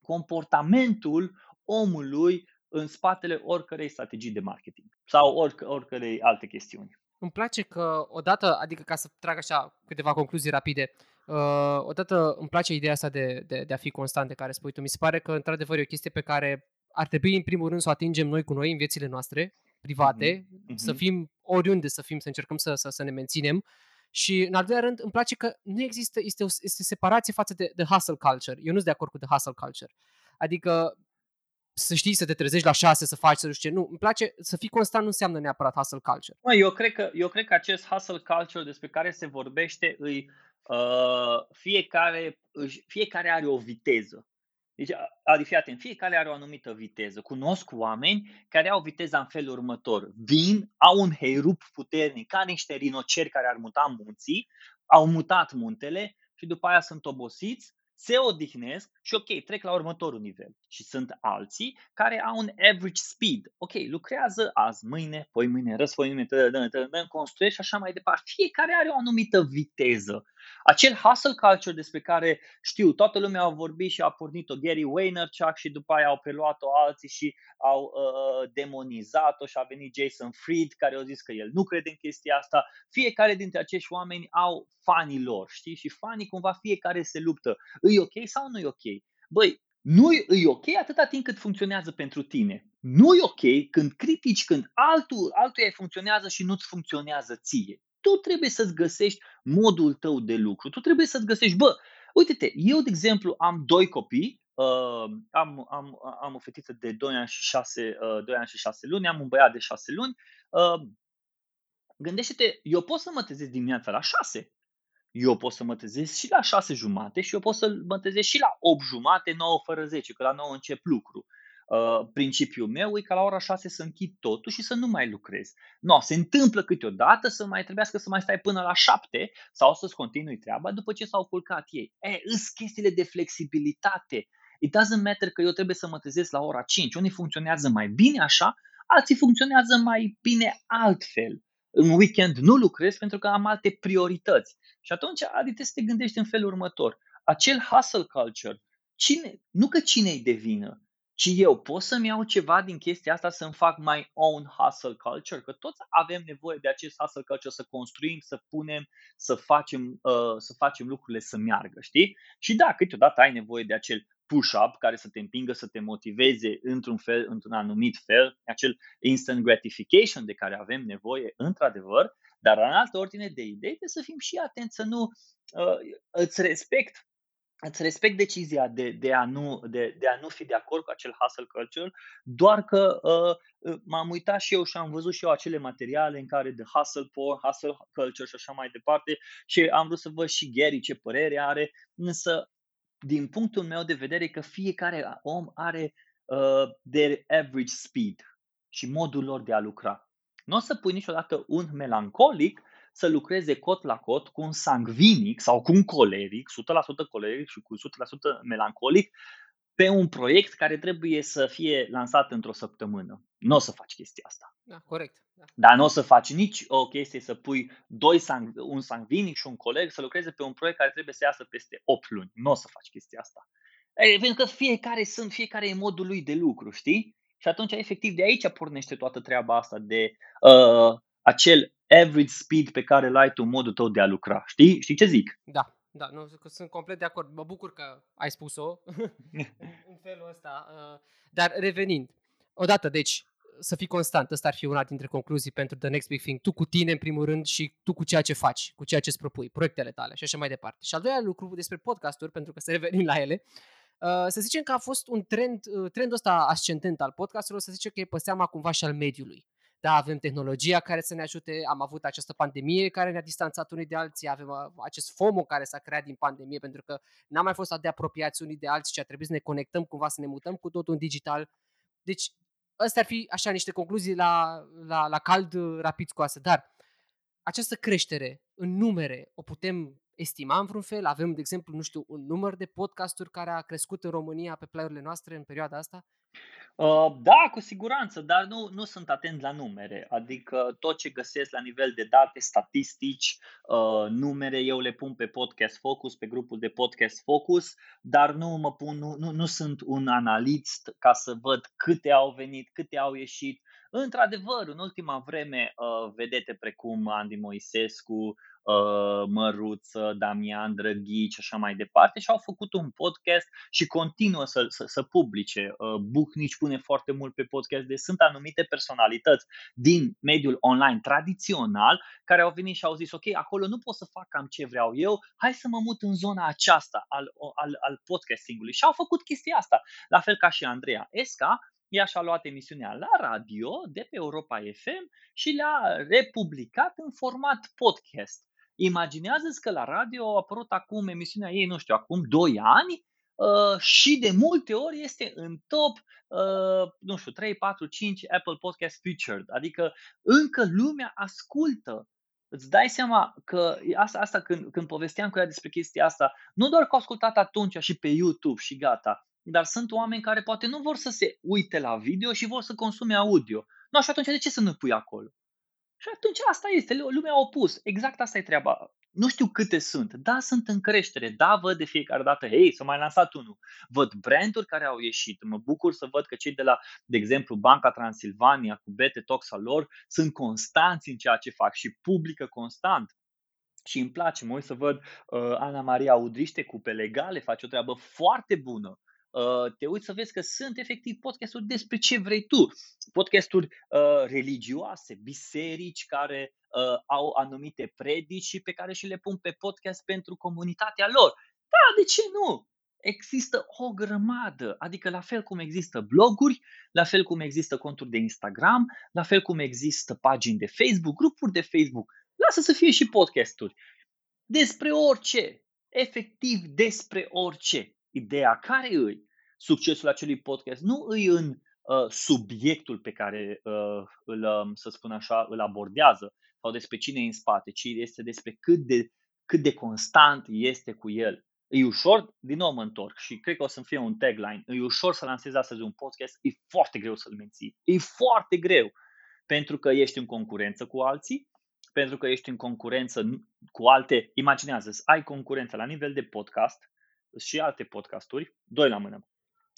comportamentul omului în spatele oricărei strategii de marketing sau oric- oricărei alte chestiuni. Îmi place că odată, adică ca să trag așa câteva concluzii rapide, uh, odată îmi place ideea asta de, de, de a fi constant de care spui tu. Mi se pare că într-adevăr e o chestie pe care ar trebui în primul rând să o atingem noi cu noi în viețile noastre private, mm-hmm. să fim oriunde să fim, să încercăm să, să, să ne menținem. Și în al doilea rând îmi place că nu există, este o este separație față de, de hustle culture. Eu nu sunt de acord cu the hustle culture. Adică să știi să te trezești la șase, să faci, să nu știu ce. Nu, îmi place să fii constant, nu înseamnă neapărat hustle culture. Mă, eu, cred că, eu cred că acest hustle culture despre care se vorbește îi uh, fiecare, fiecare are o viteză. Deci, adică fii atent, fiecare are o anumită viteză. Cunosc oameni care au viteza în felul următor. Vin, au un heirup puternic, ca niște rinoceri care ar muta munții, au mutat muntele și după aia sunt obosiți se odihnesc și ok, trec la următorul nivel. Și sunt alții care au un average speed. Ok, lucrează azi, mâine, poi mâine, răspoi mâine, construiești și așa mai departe. Fiecare are o anumită viteză. Acel hustle culture despre care știu, toată lumea a vorbit și a pornit-o Gary Vaynerchuk și după aia au preluat-o alții și au uh, demonizat-o și a venit Jason Fried care au zis că el nu crede în chestia asta. Fiecare dintre acești oameni au fanii lor, știi? Și fanii cumva fiecare se luptă. Îi ok sau nu e ok? Băi, nu e ok atâta timp cât funcționează pentru tine. Nu e ok când critici când altul, altul funcționează și nu-ți funcționează ție tu trebuie să-ți găsești modul tău de lucru. Tu trebuie să-ți găsești, bă, uite-te, eu, de exemplu, am doi copii, uh, am, am, am o fetiță de 2 ani și 6, uh, 2 ani și 6 luni, am un băiat de 6 luni. Uh, gândește-te, eu pot să mă trezesc dimineața la 6. Eu pot să mă trezesc și la 6 jumate și eu pot să mă trezesc și la 8 jumate, 9 fără 10, că la 9 încep lucru. Uh, principiul meu e ca la ora 6 să închid totul și să nu mai lucrez. No, se întâmplă câteodată să mai trebuiască să mai stai până la 7 sau să-ți continui treaba după ce s-au culcat ei. E, îs chestiile de flexibilitate. It doesn't matter că eu trebuie să mă trezesc la ora 5. Unii funcționează mai bine așa, alții funcționează mai bine altfel. În weekend nu lucrez pentru că am alte priorități. Și atunci adică să te gândești în felul următor. Acel hustle culture, cine, nu că cine i de vină, ci eu pot să-mi iau ceva din chestia asta să-mi fac my own hustle culture, că toți avem nevoie de acest hustle culture să construim, să punem, să facem, uh, să facem lucrurile să meargă, știi? Și da, câteodată ai nevoie de acel push-up care să te împingă să te motiveze într-un fel, într-un anumit fel, acel instant gratification de care avem nevoie într-adevăr, dar în altă ordine de idei trebuie să fim și atenți să nu uh, îți respect îți respect decizia de, de, a nu, de, de a nu fi de acord cu acel hustle culture, doar că uh, uh, m-am uitat și eu și am văzut și eu acele materiale în care de hustle porn, hustle culture și așa mai departe și am vrut să văd și Gary ce părere are, însă din punctul meu de vedere că fiecare om are uh, their average speed și modul lor de a lucra. Nu o să pui niciodată un melancolic să lucreze cot la cot cu un sangvinic sau cu un coleric, 100% coleric și cu 100% melancolic, pe un proiect care trebuie să fie lansat într-o săptămână. Nu o să faci chestia asta. Da, corect. Da. Dar nu o să faci nici o chestie să pui doi sang- un sangvinic și un coleg să lucreze pe un proiect care trebuie să iasă peste 8 luni. Nu o să faci chestia asta. E, pentru că fiecare sunt, fiecare e modul lui de lucru, știi? Și atunci, efectiv, de aici pornește toată treaba asta de uh, acel average speed pe care îl ai tu în modul tău de a lucra. Știi? Știi ce zic? Da, da, nu, sunt complet de acord. Mă bucur că ai spus-o *laughs* în felul ăsta. Uh, dar revenind, odată, deci, să fii constant. Ăsta ar fi una dintre concluzii pentru The Next Big Thing. Tu cu tine, în primul rând, și tu cu ceea ce faci, cu ceea ce îți propui, proiectele tale și așa mai departe. Și al doilea lucru despre podcasturi, pentru că să revenim la ele, uh, să zicem că a fost un trend, uh, trendul ăsta ascendent al podcasturilor, să zicem că e pe seama cumva și al mediului da, avem tehnologia care să ne ajute, am avut această pandemie care ne-a distanțat unii de alții, avem uh, acest FOMO care s-a creat din pandemie pentru că n-am mai fost atât de apropiați unii de alții și a trebuit să ne conectăm cumva, să ne mutăm cu totul în digital. Deci, astea ar fi așa niște concluzii la, la, la cald uh, rapid scoase, dar această creștere în numere o putem estima în vreun fel? Avem, de exemplu, nu știu, un număr de podcasturi care a crescut în România pe player noastre în perioada asta? Uh, da, cu siguranță, dar nu, nu sunt atent la numere. Adică tot ce găsesc la nivel de date, statistici, uh, numere, eu le pun pe Podcast Focus, pe grupul de Podcast Focus, dar nu mă pun, nu, nu, nu sunt un analist ca să văd câte au venit, câte au ieșit. Într-adevăr, în ultima vreme, uh, vedete precum Andy Moisescu, Uh, Măruță, Damian Drăghici și așa mai departe și au făcut un podcast și continuă să, să, să publice. Uh, Bucnici pune foarte mult pe podcast, deci sunt anumite personalități din mediul online tradițional care au venit și au zis ok, acolo nu pot să fac cam ce vreau eu, hai să mă mut în zona aceasta al, al, al podcastingului și au făcut chestia asta. La fel ca și Andreea Esca, ea și-a luat emisiunea la radio de pe Europa FM și le-a republicat în format podcast. Imaginează-ți că la radio a apărut acum emisiunea ei, nu știu, acum 2 ani uh, și de multe ori este în top, uh, nu știu, 3, 4, 5 Apple Podcast Featured. Adică încă lumea ascultă. Îți dai seama că asta, asta când, când povesteam cu ea despre chestia asta, nu doar că au ascultat atunci și pe YouTube și gata, dar sunt oameni care poate nu vor să se uite la video și vor să consume audio. Nu, și atunci de ce să nu pui acolo? Și atunci asta este, lumea opus. Exact asta e treaba. Nu știu câte sunt, da, sunt în creștere, da, văd de fiecare dată, hei, s-a mai lansat unul. Văd branduri care au ieșit, mă bucur să văd că cei de la, de exemplu, Banca Transilvania cu BT Toxa lor sunt constanți în ceea ce fac și publică constant. Și îmi place, mă uit să văd uh, Ana Maria Udriște cu pe legale, face o treabă foarte bună. Uh, te uiți să vezi că sunt efectiv podcasturi despre ce vrei tu. Podcasturi uh, religioase, biserici care uh, au anumite predici și pe care și le pun pe podcast pentru comunitatea lor. Da, de ce nu? Există o grămadă, adică la fel cum există bloguri, la fel cum există conturi de Instagram, la fel cum există pagini de Facebook, grupuri de Facebook. Lasă să fie și podcasturi. Despre orice, efectiv despre orice. Ideea care îi? Succesul acelui podcast? Nu îi în uh, subiectul pe care uh, îl, um, să spun așa, îl abordează sau despre cine e în spate, ci este despre cât de, cât de constant este cu el. E ușor, din nou mă întorc și cred că o să fie un tagline, e ușor să lansezi astăzi un podcast, e foarte greu să-l menții. E foarte greu. Pentru că ești în concurență cu alții, pentru că ești în concurență cu alte, imaginează ai concurență la nivel de podcast și alte podcasturi, doi la mână,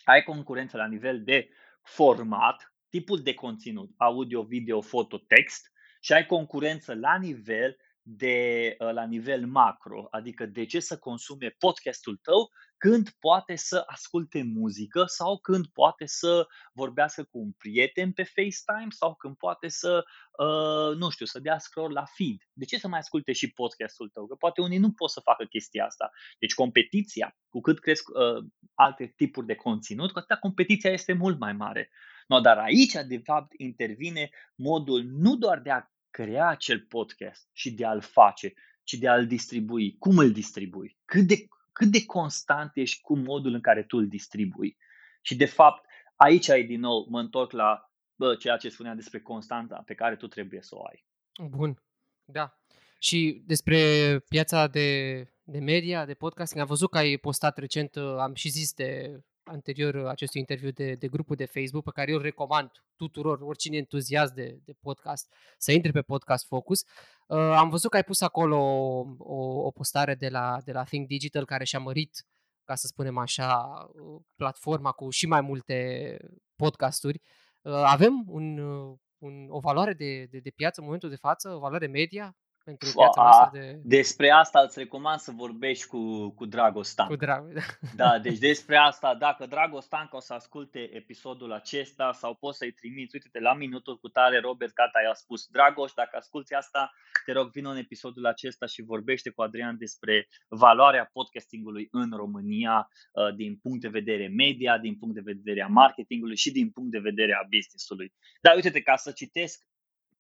ai concurență la nivel de format, tipul de conținut, audio, video, foto, text și ai concurență la nivel de uh, la nivel macro, adică de ce să consume podcastul tău când poate să asculte muzică sau când poate să vorbească cu un prieten pe FaceTime sau când poate să, uh, nu știu, să dea scroll la feed. De ce să mai asculte și podcastul tău? Că poate unii nu pot să facă chestia asta. Deci competiția, cu cât cresc uh, alte tipuri de conținut, cu atâta competiția este mult mai mare. No, dar aici, de fapt, intervine modul nu doar de a crea acel podcast și de a-l face, ci de a-l distribui. Cum îl distribui? Cât de, cât de constant ești cu modul în care tu îl distribui? Și de fapt, aici ai din nou, mă întorc la bă, ceea ce spuneam despre constanta pe care tu trebuie să o ai. Bun, da. Și despre piața de, de media, de podcasting, am văzut că ai postat recent, am și zis de anterior acestui interviu de, de grupul de Facebook pe care eu îl recomand tuturor, oricine entuziast de, de podcast, să intre pe Podcast Focus. Uh, am văzut că ai pus acolo o, o postare de la, de la Think Digital care și-a mărit, ca să spunem așa, platforma cu și mai multe podcasturi. Uh, avem un, un, o valoare de, de, de piață în momentul de față, o valoare media pentru piața noastră de... Despre asta îți recomand să vorbești cu, cu Dragostan. Cu Drag... da, deci despre asta, dacă Dragostan o să asculte episodul acesta sau poți să-i trimiți, uite-te, la minutul cu tare, Robert Gata i-a spus, Dragoș, dacă asculti asta, te rog, vină în episodul acesta și vorbește cu Adrian despre valoarea podcastingului în România uh, din punct de vedere media, din punct de vedere a marketingului și din punct de vedere a businessului. Dar uite-te, ca să citesc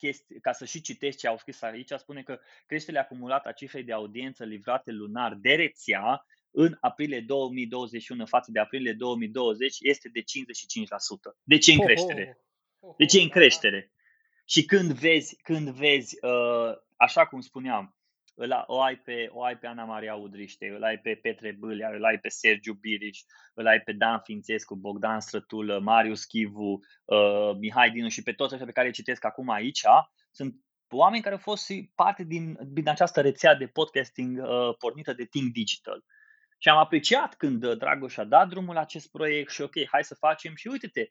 chestii, ca să și citești ce au scris aici, spune că creșterea acumulată a cifrei de audiență livrate lunar de rețea în aprilie 2021 față de aprilie 2020 este de 55%. Deci e în creștere. Deci e în creștere. Și când vezi, când vezi uh, așa cum spuneam, îl, o, ai pe, o ai pe Ana Maria Udriște, îl ai pe Petre Bâlea, îl ai pe Sergiu Biriș, îl ai pe Dan Fințescu, Bogdan Strătulă, Marius Chivu, uh, Mihai Dinu și pe toți ăștia pe care îi citesc acum aici, sunt oameni care au fost parte din, din această rețea de podcasting uh, pornită de Think Digital. Și am apreciat când uh, Dragoș a dat drumul la acest proiect și ok, hai să facem și uite-te,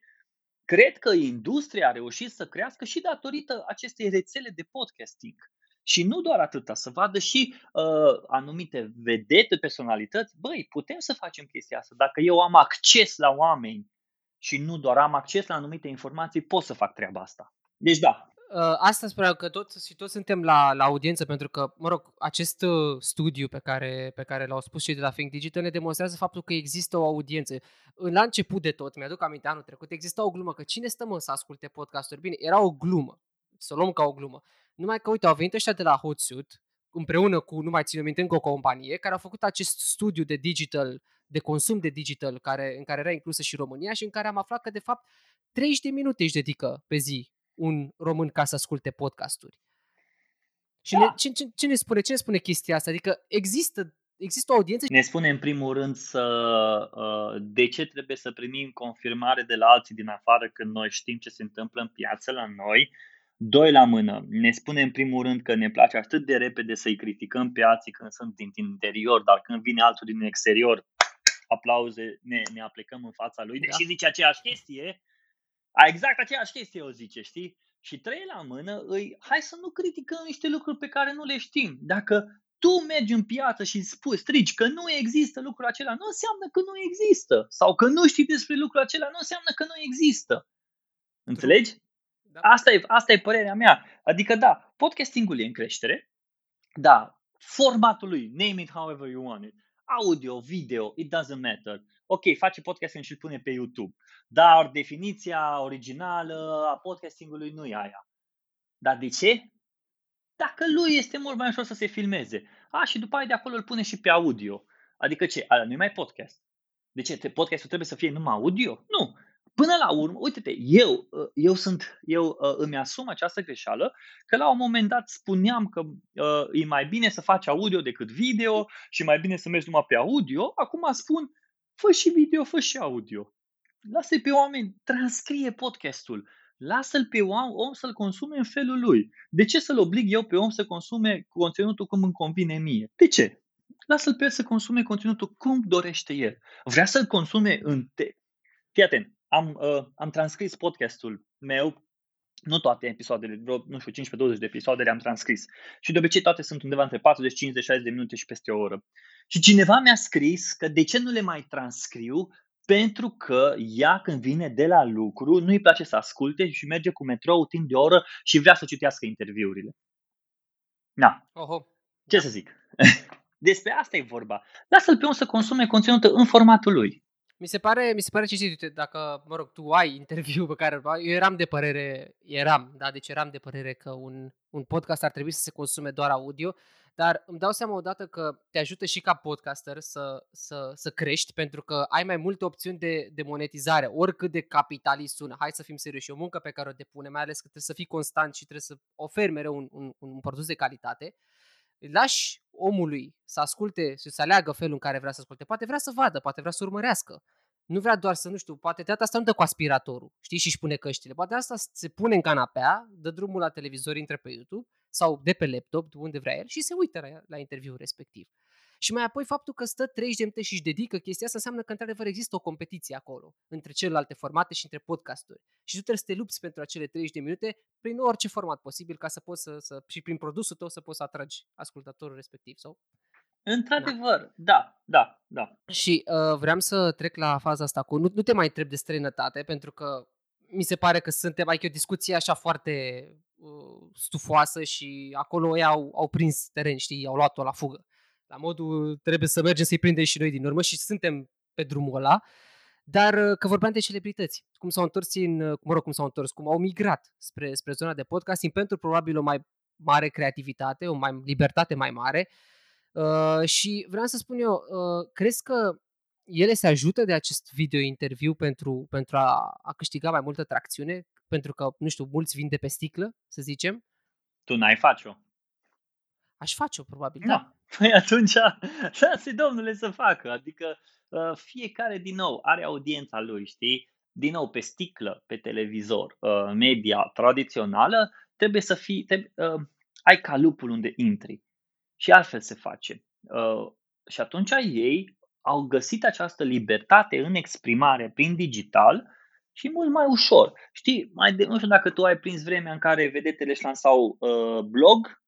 cred că industria a reușit să crească și datorită acestei rețele de podcasting. Și nu doar atâta, să vadă și uh, anumite vedete, personalități. Băi, putem să facem chestia asta. Dacă eu am acces la oameni și nu doar am acces la anumite informații, pot să fac treaba asta. Deci da, Uh, asta spuneam că toți și toți suntem la, la audiență pentru că, mă rog, acest uh, studiu pe care, pe care l-au spus cei de la Think Digital ne demonstrează faptul că există o audiență. La început de tot, mi-aduc aminte anul trecut, exista o glumă că cine stă mă să asculte podcasturi? Bine, era o glumă, să o luăm ca o glumă. Numai că, uite, au venit ăștia de la Hotsuit, împreună cu, nu mai țin minte, încă o companie, care au făcut acest studiu de digital, de consum de digital, care, în care era inclusă și România și în care am aflat că, de fapt, 30 de minute își dedică pe zi un român ca să asculte podcasturi. Și da. ne, ce, ce, ce ne spune? Ce ne spune chestia asta? Adică există există o audiență. Ne spune în primul rând să uh, de ce trebuie să primim confirmare de la alții din afară când noi știm ce se întâmplă în piață la noi Doi la mână, ne spune în primul rând că ne place atât de repede să-i criticăm pe alții când sunt din interior, dar când vine altul din exterior, aplauze, ne, ne aplicăm în fața lui, deși da. zice aceeași chestie, a exact aceeași chestie o zice, știi? Și trei la mână, îi, hai să nu criticăm niște lucruri pe care nu le știm. Dacă tu mergi în piață și spui, strigi că nu există lucrul acela, nu înseamnă că nu există. Sau că nu știi despre lucrul acela, nu înseamnă că nu există. Înțelegi? Da. Asta, e, asta e părerea mea. Adică da, podcastingul e în creștere, da, formatul lui, name it however you want it, audio, video, it doesn't matter. Ok, face podcasting și îl pune pe YouTube. Dar definiția originală a podcastingului nu e aia. Dar de ce? Dacă lui este mult mai ușor să se filmeze. A, și după aia de acolo îl pune și pe audio. Adică ce? Aia nu e mai podcast. De ce? Podcastul trebuie să fie numai audio? Nu. Până la urmă, uite-te, eu, uh, eu, sunt, eu uh, îmi asum această greșeală că la un moment dat spuneam că uh, e mai bine să faci audio decât video și mai bine să mergi numai pe audio. Acum spun, fă și video, fă și audio. Lasă-i pe oameni, transcrie podcastul. Lasă-l pe om, om să-l consume în felul lui. De ce să-l oblig eu pe om să consume conținutul cum îmi convine mie? De ce? Lasă-l pe el să consume conținutul cum dorește el. Vrea să-l consume în te- Fii atent, am, uh, am transcris podcastul meu Nu toate episoadele, vreo, nu știu, 15-20 de episoade le-am transcris. Și de obicei toate sunt undeva între 40, 50, 60 de minute și peste o oră. Și cineva mi-a scris că de ce nu le mai transcriu pentru că ea când vine de la lucru nu-i place să asculte și merge cu metrou timp de o oră și vrea să citească interviurile. Na. Oho. Ce să zic? *laughs* Despre asta e vorba. Lasă-l pe om să consume conținut în formatul lui. Mi se pare, mi se pare citit, dacă, mă rog, tu ai interviu pe care eu eram de părere, eram, da, deci eram de părere că un, un podcast ar trebui să se consume doar audio, dar îmi dau seama odată că te ajută și ca podcaster să, să, să crești, pentru că ai mai multe opțiuni de, de monetizare, oricât de capitalist sună. Hai să fim serioși, e o muncă pe care o depune, mai ales că trebuie să fii constant și trebuie să oferi mereu un, un, un produs de calitate lași omului să asculte și să aleagă felul în care vrea să asculte. Poate vrea să vadă, poate vrea să urmărească. Nu vrea doar să, nu știu, poate de asta nu dă cu aspiratorul, știi, și își pune căștile. Poate asta se pune în canapea, dă drumul la televizor, intră pe YouTube sau de pe laptop, de unde vrea el și se uită la, la interviul respectiv. Și mai apoi faptul că stă 30 de minute și își dedică chestia asta înseamnă că într-adevăr există o competiție acolo între celelalte formate și între podcasturi. Și tu trebuie să te lupți pentru acele 30 de minute prin orice format posibil ca să poți să, să și prin produsul tău să poți să atragi ascultătorul respectiv. Sau? Într-adevăr, da, da, da. Și uh, vreau să trec la faza asta cu, nu, nu te mai întreb de străinătate, pentru că mi se pare că suntem, aici o discuție așa foarte uh, stufoasă și acolo ei au, au prins teren, știi, au luat-o la fugă. La modul trebuie să mergem să-i prindem și noi din urmă și suntem pe drumul ăla. Dar uh, că vorbeam de celebrități, cum s-au întors în, uh, mă rog, cum s-au întors, cum au migrat spre, spre zona de podcasting pentru probabil o mai mare creativitate, o mai libertate mai mare. Uh, și vreau să spun eu, uh, crezi că ele se ajută de acest video interviu pentru, pentru a, a câștiga mai multă tracțiune? Pentru că, nu știu, mulți vin de pe sticlă, să zicem? Tu n-ai face-o. Aș face-o, probabil, da. da. Păi atunci, *laughs* lasă domnule să facă. Adică uh, fiecare, din nou, are audiența lui, știi? Din nou, pe sticlă, pe televizor, uh, media tradițională, trebuie să fii, trebuie, uh, ai calupul unde intri. Și altfel se face. Și atunci ei au găsit această libertate în exprimare prin digital și mult mai ușor. Știi, mai de, nu știu dacă tu ai prins vremea în care vedetele își lansau uh, blog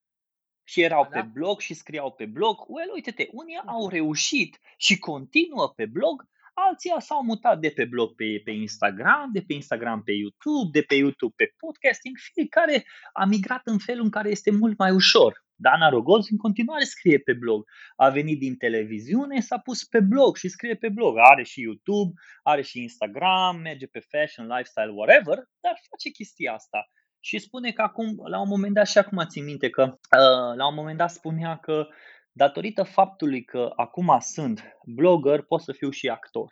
și erau da. pe blog și scriau pe blog. Well, uite-te, unii au reușit și continuă pe blog, alții s-au mutat de pe blog pe, pe Instagram, de pe Instagram pe YouTube, de pe YouTube pe podcasting, fiecare a migrat în felul în care este mult mai ușor. Dana Rogoz în continuare scrie pe blog. A venit din televiziune, s-a pus pe blog și scrie pe blog. Are și YouTube, are și Instagram, merge pe fashion, lifestyle, whatever, dar face chestia asta și spune că acum, la un moment dat, și acum țin minte că uh, la un moment dat spunea că datorită faptului că acum sunt blogger, pot să fiu și actor.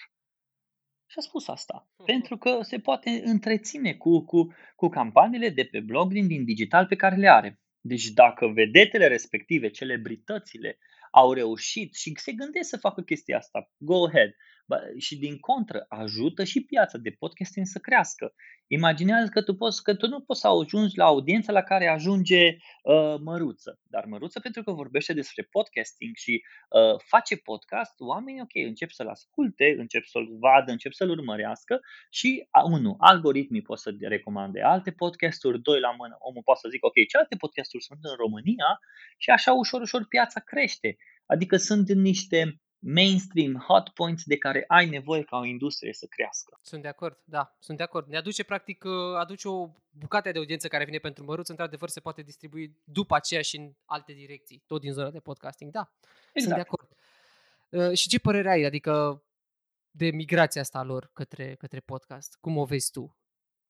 Și a spus asta. Uh-huh. Pentru că se poate întreține cu, cu, cu campaniile de pe blog din, din digital pe care le are. Deci dacă vedetele respective, celebritățile, au reușit și se gândesc să facă chestia asta, go ahead. Și din contră, ajută și piața de podcasting să crească. Imaginează că tu, poți, că tu nu poți să ajungi la audiența la care ajunge uh, Măruță. Dar Măruță, pentru că vorbește despre podcasting și uh, face podcast, oamenii, ok, încep să-l asculte, încep să-l vadă, încep să-l urmărească și, unu, algoritmii pot să recomande alte podcasturi, doi la mână, omul poate să zică, ok, ce alte podcasturi sunt în România și așa ușor, ușor piața crește. Adică sunt niște mainstream hot points de care ai nevoie ca o industrie să crească. Sunt de acord, da, sunt de acord. Ne aduce practic, uh, aduce o bucată de audiență care vine pentru măruț, într-adevăr se poate distribui după aceea și în alte direcții, tot din zona de podcasting, da. Exact. Sunt de acord. Uh, și ce părere ai, adică de migrația asta lor către, către podcast? Cum o vezi tu?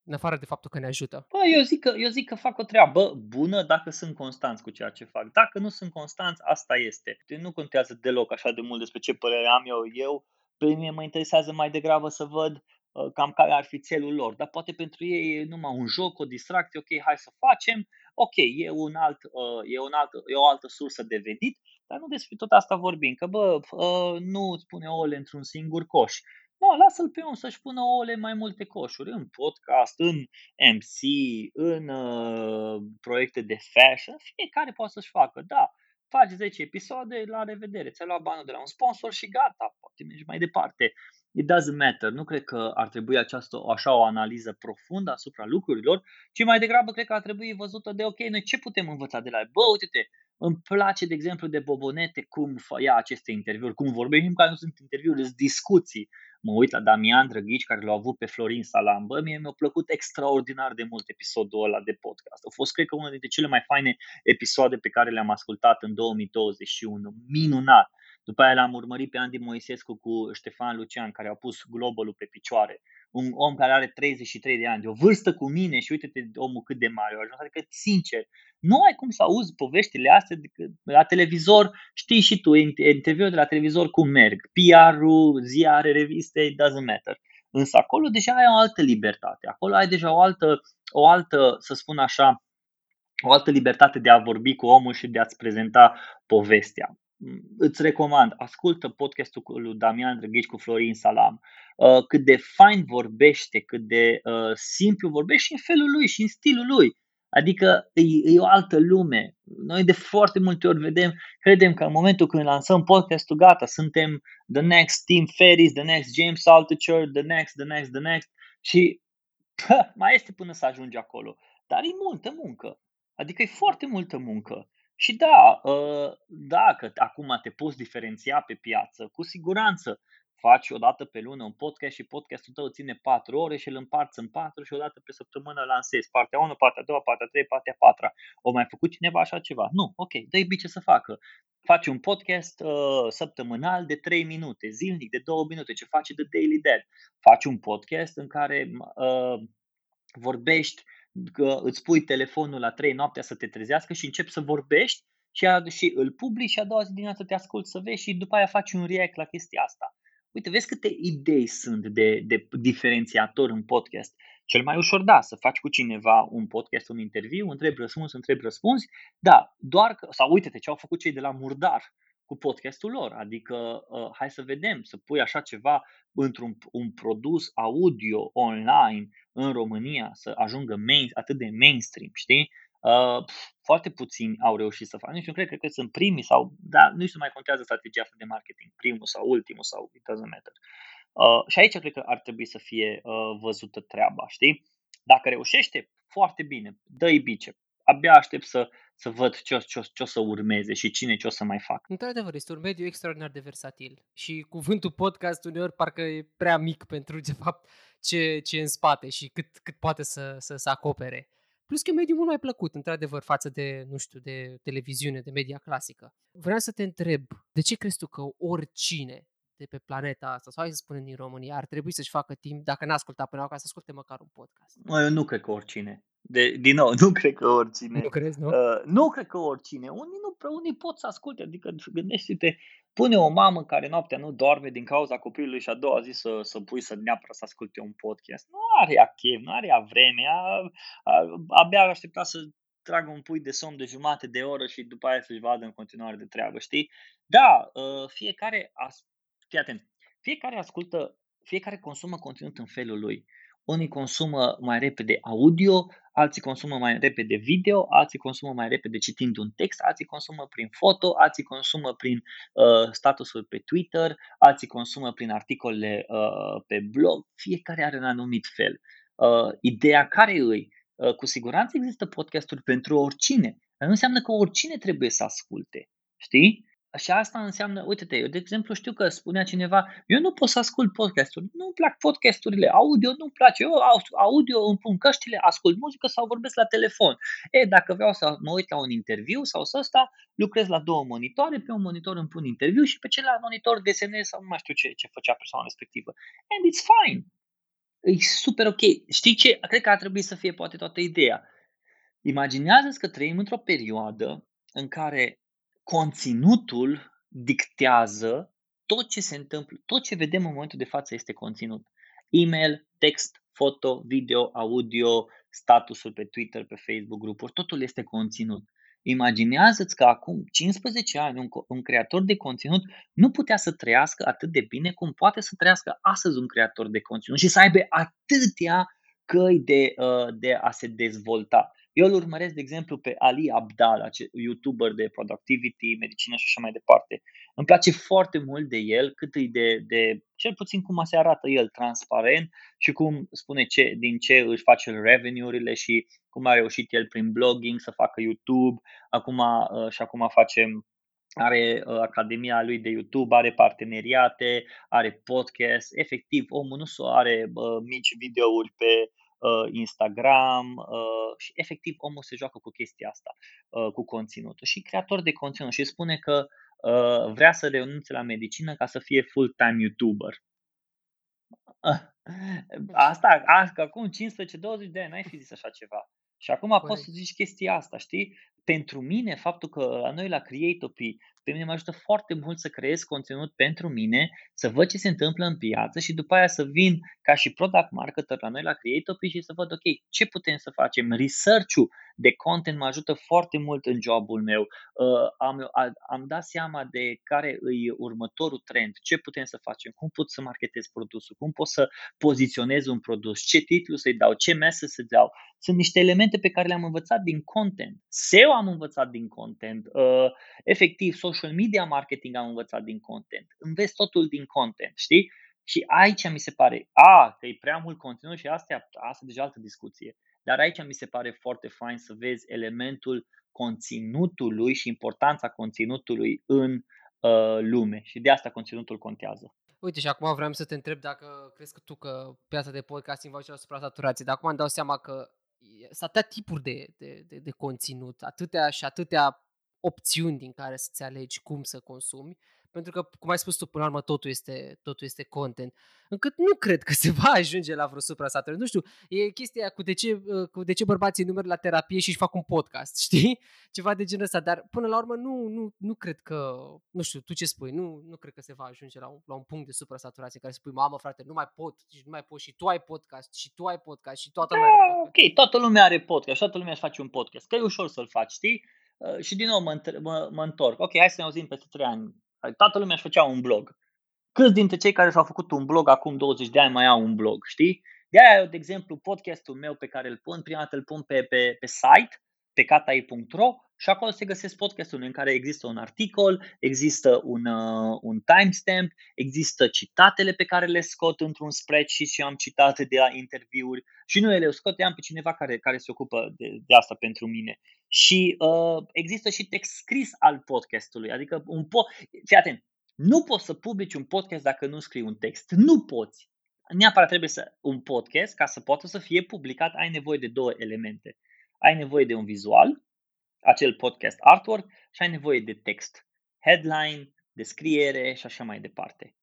În afară de faptul că ne ajută? Bă, eu, zic că, eu zic că fac o treabă bună dacă sunt constanți cu ceea ce fac. Dacă nu sunt constanți, asta este. Nu contează deloc așa de mult despre ce părere am eu. Eu, pe mine mă interesează mai degrabă să văd uh, cam care ar fi țelul lor. Dar poate pentru ei e numai un joc, o distracție, ok, hai să facem, ok, e, un alt, uh, e, un alt, e o altă sursă de venit, dar nu despre tot asta vorbim, că bă, uh, nu îți pune ouăle într-un singur coș. Nu, lasă-l pe om să-și pună ouăle în mai multe coșuri, în podcast, în MC, în uh, proiecte de fashion, fiecare poate să-și facă, da, faci 10 episoade, la revedere, ți-ai luat banul de la un sponsor și gata, poate mergi mai departe. it doesn't matter. Nu cred că ar trebui această, așa o analiză profundă asupra lucrurilor, ci mai degrabă cred că ar trebui văzută de, ok, noi ce putem învăța de la el? Bă, uite-te, îmi place, de exemplu, de Bobonete cum ia aceste interviuri, cum vorbim, că nu sunt interviuri, sunt discuții. Mă uit la Damian Drăghici, care l-a avut pe Florin Salam. Bă, mie mi-a plăcut extraordinar de mult episodul ăla de podcast. A fost, cred că, unul dintre cele mai faine episoade pe care le-am ascultat în 2021. Minunat! După aia l-am urmărit pe Andy Moisescu cu Ștefan Lucian, care au pus globalul pe picioare. Un om care are 33 de ani, de o vârstă cu mine și uite-te omul cât de mare a ajuns. Adică, sincer, nu ai cum să auzi poveștile astea la televizor, știi și tu, interviul de la televizor cum merg, PR-ul, ziare, reviste, it doesn't matter. Însă acolo deja ai o altă libertate, acolo ai deja o altă, o altă să spun așa, o altă libertate de a vorbi cu omul și de a-ți prezenta povestea îți recomand, ascultă podcastul cu lui Damian Drăghici cu Florin Salam. Uh, cât de fain vorbește, cât de uh, simplu vorbește și în felul lui și în stilul lui. Adică e, e o altă lume. Noi de foarte multe ori vedem, credem că în momentul când lansăm podcastul, gata, suntem the next Tim Ferris, the next James Altucher, the next, the next, the next și pă, *laughs* mai este până să ajungi acolo. Dar e multă muncă. Adică e foarte multă muncă. Și da, ă, dacă acum te poți diferenția pe piață, cu siguranță faci o dată pe lună un podcast și podcastul tău ține 4 ore și îl împarți în 4 și o dată pe săptămână lansezi partea 1, partea 2, partea 3, partea 4. O mai făcut cineva așa ceva? Nu, ok, dă-i bice să facă. Faci un podcast uh, săptămânal de 3 minute, zilnic de 2 minute, ce face de Daily Dead. Faci un podcast în care uh, vorbești că îți pui telefonul la 3 noaptea să te trezească și începi să vorbești și, a, și îl publici și a doua zi dimineața te asculti să vezi și după aia faci un react la chestia asta. Uite, vezi câte idei sunt de, de diferențiator în podcast. Cel mai ușor, da, să faci cu cineva un podcast, un interviu, întreb răspuns, întreb răspuns, da, doar că, sau uite-te ce au făcut cei de la Murdar cu podcastul lor, adică uh, hai să vedem, să pui așa ceva într-un un produs audio online în România să ajungă main, atât de mainstream, știi? Uh, foarte puțini au reușit să facă. Nici nu cred, cred că sunt primii sau, da, nu știu, mai contează strategia asta de marketing, primul sau ultimul sau it doesn't matter. Uh, și aici cred că ar trebui să fie uh, văzută treaba, știi? Dacă reușește, foarte bine, dă-i bice. Abia aștept să, să văd ce o, ce, o, ce o să urmeze și cine ce o să mai fac. Într-adevăr, este un mediu extraordinar de versatil și cuvântul podcast uneori parcă e prea mic pentru de fapt ce, ce e în spate și cât, cât poate să, să, să acopere. Plus că e mediu mult mai plăcut, într-adevăr, față de, nu știu, de televiziune, de media clasică. Vreau să te întreb, de ce crezi tu că oricine de pe planeta asta, sau hai să spunem din România, ar trebui să-și facă timp, dacă n-a ascultat până acum, să asculte măcar un podcast? Mă, eu nu cred că oricine. De, din nou, *laughs* nu cred că oricine. Nu crezi, nu? Uh, nu cred că oricine. Unii, nu, unii pot să asculte, adică gândește-te, pune o mamă care noaptea nu doarme din cauza copilului și a doua zi să, să pui să neapărat să asculte un podcast. Nu are ea chef, nu are ea vreme, a, a, abia aștepta să tragă un pui de somn de jumate de oră și după aia să-și vadă în continuare de treabă, știi? Da, uh, fiecare, as, fii atent, fiecare ascultă, fiecare consumă conținut în felul lui. Unii consumă mai repede audio, alții consumă mai repede video, alții consumă mai repede citind un text, alții consumă prin foto, alții consumă prin uh, statusul pe Twitter, alții consumă prin articole uh, pe blog. Fiecare are un anumit fel. Uh, ideea care îi? Uh, cu siguranță există podcasturi pentru oricine, dar nu înseamnă că oricine trebuie să asculte. Știi? Și asta înseamnă, uite-te, eu de exemplu știu că spunea cineva, eu nu pot să ascult podcasturi, nu-mi plac podcasturile, audio nu-mi place, eu audio îmi pun căștile, ascult muzică sau vorbesc la telefon. E, dacă vreau să mă uit la un interviu sau să ăsta, lucrez la două monitoare, pe un monitor îmi pun interviu și pe celălalt monitor desenez sau nu mai știu ce, ce făcea persoana respectivă. And it's fine. E super ok. Știi ce? Cred că ar trebui să fie poate toată ideea. Imaginează-ți că trăim într-o perioadă în care conținutul dictează tot ce se întâmplă, tot ce vedem în momentul de față este conținut. E-mail, text, foto, video, audio, statusul pe Twitter, pe Facebook, grupuri, totul este conținut. Imaginează-ți că acum 15 ani un, un creator de conținut nu putea să trăiască atât de bine cum poate să trăiască astăzi un creator de conținut și să aibă atâtea căi de, uh, de a se dezvolta. Eu îl urmăresc, de exemplu, pe Ali Abdal, YouTuber de productivity, medicină și așa mai departe. Îmi place foarte mult de el, cât e de, de cel puțin cum se arată el, transparent și cum spune ce, din ce își face revenue-urile și cum a reușit el prin blogging să facă YouTube, acum uh, și acum facem are uh, academia lui de YouTube, are parteneriate, are podcast, efectiv omul nu so are uh, mici videouri pe uh, Instagram uh, și efectiv omul se joacă cu chestia asta, uh, cu conținutul și creator de conținut și spune că uh, vrea să renunțe la medicină ca să fie full-time YouTuber. Asta, asta acum 15-20 de ani n-ai fi zis așa ceva. Și acum Corect. poți să zici chestia asta, știi? Pentru mine, faptul că la noi la Creatopy pe mine mă ajută foarte mult să creez conținut pentru mine, să văd ce se întâmplă în piață și după aia să vin ca și product marketer la noi la Creatopy și să văd, ok, ce putem să facem? Research-ul de content mă ajută foarte mult în jobul meu. Uh, am, am dat seama de care e următorul trend, ce putem să facem, cum pot să marketez produsul, cum pot să poziționez un produs, ce titlu să-i dau, ce mesă să dau. Sunt niște elemente pe care le-am învățat din content. SEO am învățat din content. Uh, efectiv, social media marketing am învățat din content. Înveți totul din content, știi? Și aici mi se pare, a, că e prea mult conținut și asta, asta e deja altă discuție. Dar aici mi se pare foarte fain să vezi elementul conținutului și importanța conținutului în uh, lume. Și de asta conținutul contează. Uite, și acum vreau să te întreb dacă crezi că tu că piața de podcasting va ajunge la supra-saturație. Dar acum îmi dau seama că sunt atâtea tipuri de, de, de, de conținut, atâtea și atâtea opțiuni din care să-ți alegi cum să consumi, pentru că, cum ai spus tu, până la urmă totul este, totul este content, încât nu cred că *laughs* se va ajunge la vreo suprasatură. Nu știu, e chestia cu de ce, uh, cu de ce bărbații numeri la terapie și își fac un podcast, *laughs* știi? Ceva de genul ăsta, dar până la urmă nu, nu, nu cred că, nu știu, tu ce spui, nu, nu cred că se va ajunge la un, la un punct de suprasaturație care să spui, mamă frate, nu mai pot, și nu mai pot, și tu ai podcast, și tu ai podcast, și toată lumea da, are podcast. Ok, toată lumea are podcast, toată lumea își face un podcast, că e ușor să-l faci, știi? Uh, și din nou mă, mă, mă întorc. Ok, hai să ne auzim peste 3 ani. Toată lumea își făcea un blog. Câți dintre cei care și-au făcut un blog acum 20 de ani mai au un blog, știi? De aia, de exemplu, podcastul meu pe care îl pun, prima dată îl pun pe, pe, pe site, pe catai.ro și acolo se găsesc podcastul în care există un articol, există un, uh, un timestamp, există citatele pe care le scot într-un spreadsheet și am citate de la interviuri și nu ele le scot, am pe cineva care, care se ocupă de, de asta pentru mine. Și uh, există și text scris al podcastului, adică un po- fii atent, nu poți să publici un podcast dacă nu scrii un text. Nu poți. Neapărat trebuie să un podcast, ca să poată să fie publicat, ai nevoie de două elemente. Ai nevoie de un vizual, acel podcast artwork și ai nevoie de text, headline, descriere și așa mai departe.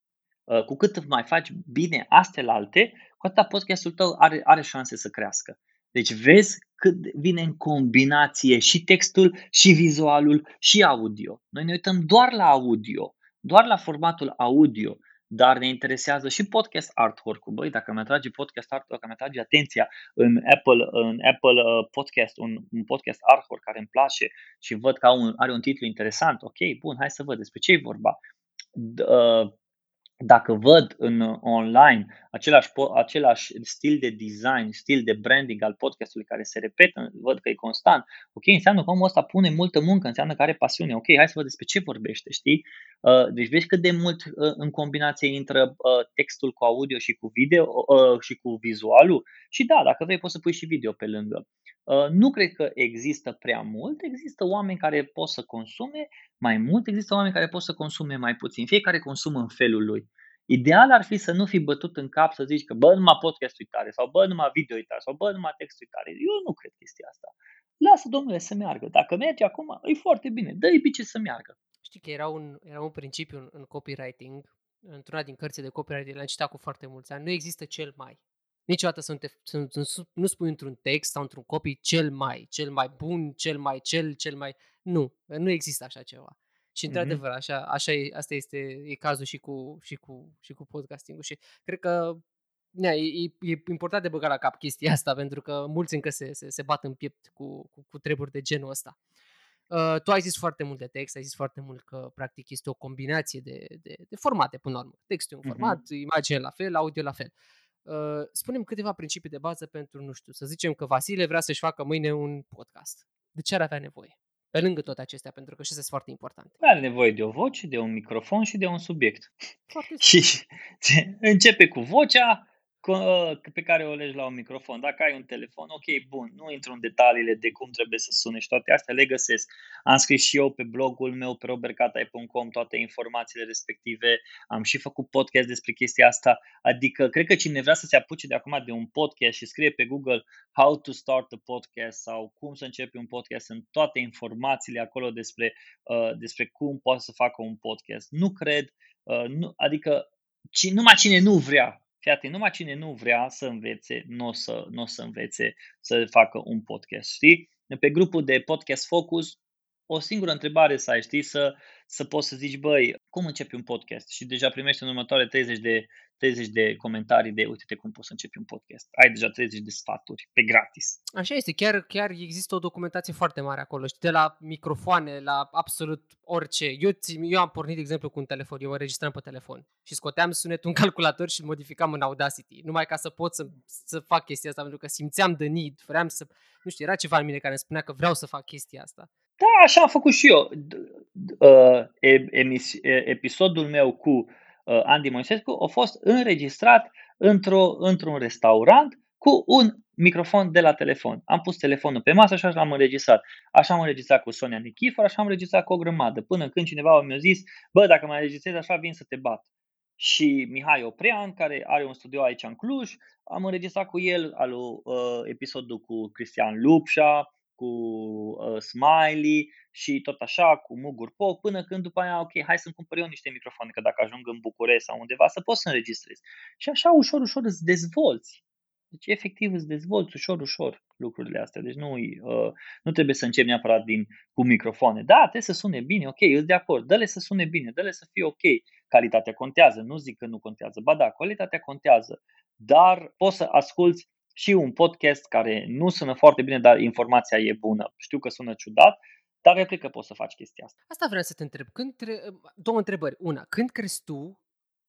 Uh, cu cât mai faci bine astea alte, cu atât podcastul tău are, are șanse să crească. Deci vezi cât vine în combinație și textul, și vizualul, și audio. Noi ne uităm doar la audio, doar la formatul audio dar ne interesează și podcast artwork-ul. Băi, dacă mi atrage podcast artwork, dacă mi atrage atenția în Apple, în Apple uh, podcast, un, un podcast artwork care îmi place și văd că un, are un titlu interesant, ok, bun, hai să văd despre ce e vorba. Uh, dacă văd în online același, același stil de design, stil de branding al podcastului care se repetă, văd că e constant, ok, înseamnă că omul ăsta pune multă muncă, înseamnă că are pasiune, ok, hai să văd despre ce vorbește, știi? Uh, deci vezi cât de mult uh, în combinație intră uh, textul cu audio și cu video și cu vizualul și da, dacă vrei poți să pui și video pe lângă. Nu cred că există prea mult, există oameni care pot să consume mai mult, există oameni care pot să consume mai puțin, fiecare consumă în felul lui. Ideal ar fi să nu fi bătut în cap să zici că bă, numai podcast uitare sau bă, numai video uitare sau bă, numai text uitare. Eu nu cred chestia asta. Lasă, domnule, să meargă. Dacă merge acum, e foarte bine. Dă-i bice să meargă. Știi că era un, era un principiu în, în copywriting, într-una din cărțile de copywriting, l-am citat cu foarte mulți ani, nu există cel mai. Niciodată să nu, te, să nu, nu spui într-un text sau într-un copy cel mai, cel mai bun, cel mai cel, cel mai... Nu, nu există așa ceva. Și într-adevăr, așa, așa e, asta este e cazul și cu, și cu, și cu podcasting-ul. Și cred că ne, e, e important de băgat la cap chestia asta, pentru că mulți încă se, se, se bat în piept cu, cu, cu treburi de genul ăsta. Uh, tu ai zis foarte mult de text, ai zis foarte mult că practic este o combinație de, de, de formate până la urmă. Textul e un format, uh-huh. imagine la fel, audio la fel. Uh, spunem câteva principii de bază pentru, nu știu, să zicem că Vasile vrea să-și facă mâine un podcast. De ce ar avea nevoie? Pe lângă toate acestea, pentru că și sunt foarte importante. Are nevoie de o voce, de un microfon și de un subiect. Foarte *laughs* și începe cu vocea, pe care o legi la un microfon. Dacă ai un telefon, ok, bun, nu intru în detaliile de cum trebuie să sune și toate astea le găsesc. Am scris și eu pe blogul meu pe robertcatai.com toate informațiile respective, am și făcut podcast despre chestia asta, adică cred că cine vrea să se apuce de acum de un podcast și scrie pe Google how to start a podcast sau cum să începe un podcast, sunt toate informațiile acolo despre, uh, despre cum poate să facă un podcast. Nu cred, uh, nu, adică ci, numai cine nu vrea Fii atent, numai cine nu vrea să învețe, nu o să, n-o să învețe să facă un podcast, știi? Pe grupul de Podcast Focus, o singură întrebare să ai, știi, să, să poți să zici, băi, cum începi un podcast? Și deja primești în următoare 30 de 30 de comentarii de uite cum poți să începi un podcast. Ai deja 30 de sfaturi pe gratis. Așa este, chiar, chiar există o documentație foarte mare acolo, știi, de la microfoane, la absolut orice. Eu, eu am pornit, de exemplu, cu un telefon, eu mă registram pe telefon și scoteam sunetul în *laughs* calculator și îl modificam în Audacity, numai ca să pot să, să fac chestia asta, pentru că simțeam de need, vreau să, nu știu, era ceva în mine care îmi spunea că vreau să fac chestia asta. Da, așa am făcut și eu. Uh, episodul meu cu Uh, Andy Moisescu a fost înregistrat într-o, într-un restaurant cu un microfon de la telefon. Am pus telefonul pe masă și așa l-am înregistrat. Așa am înregistrat cu Sonia Nichifor, așa am înregistrat cu o grămadă. Până când cineva mi-a zis, bă, dacă mai înregistrezi așa, vin să te bat. Și Mihai Oprean, care are un studio aici în Cluj, am înregistrat cu el al, uh, episodul cu Cristian Lupșa, cu uh, Smiley și tot așa, cu Mugur Pop, până când după aia, ok, hai să-mi cumpăr eu niște microfoane, că dacă ajung în București sau undeva, să pot să înregistrez. Și așa, ușor, ușor îți dezvolți. Deci, efectiv, îți dezvolți ușor, ușor lucrurile astea. Deci nu, uh, nu trebuie să începi neapărat din, cu microfoane. Da, trebuie să sune bine, ok, îți de acord. Dă-le să sune bine, dă-le să fie ok. Calitatea contează, nu zic că nu contează. Ba da, calitatea contează. Dar poți să asculți și un podcast care nu sună foarte bine, dar informația e bună. Știu că sună ciudat, dar eu cred că poți să faci chestia asta. Asta vreau să te întreb. Când tre- două întrebări. Una, când crezi tu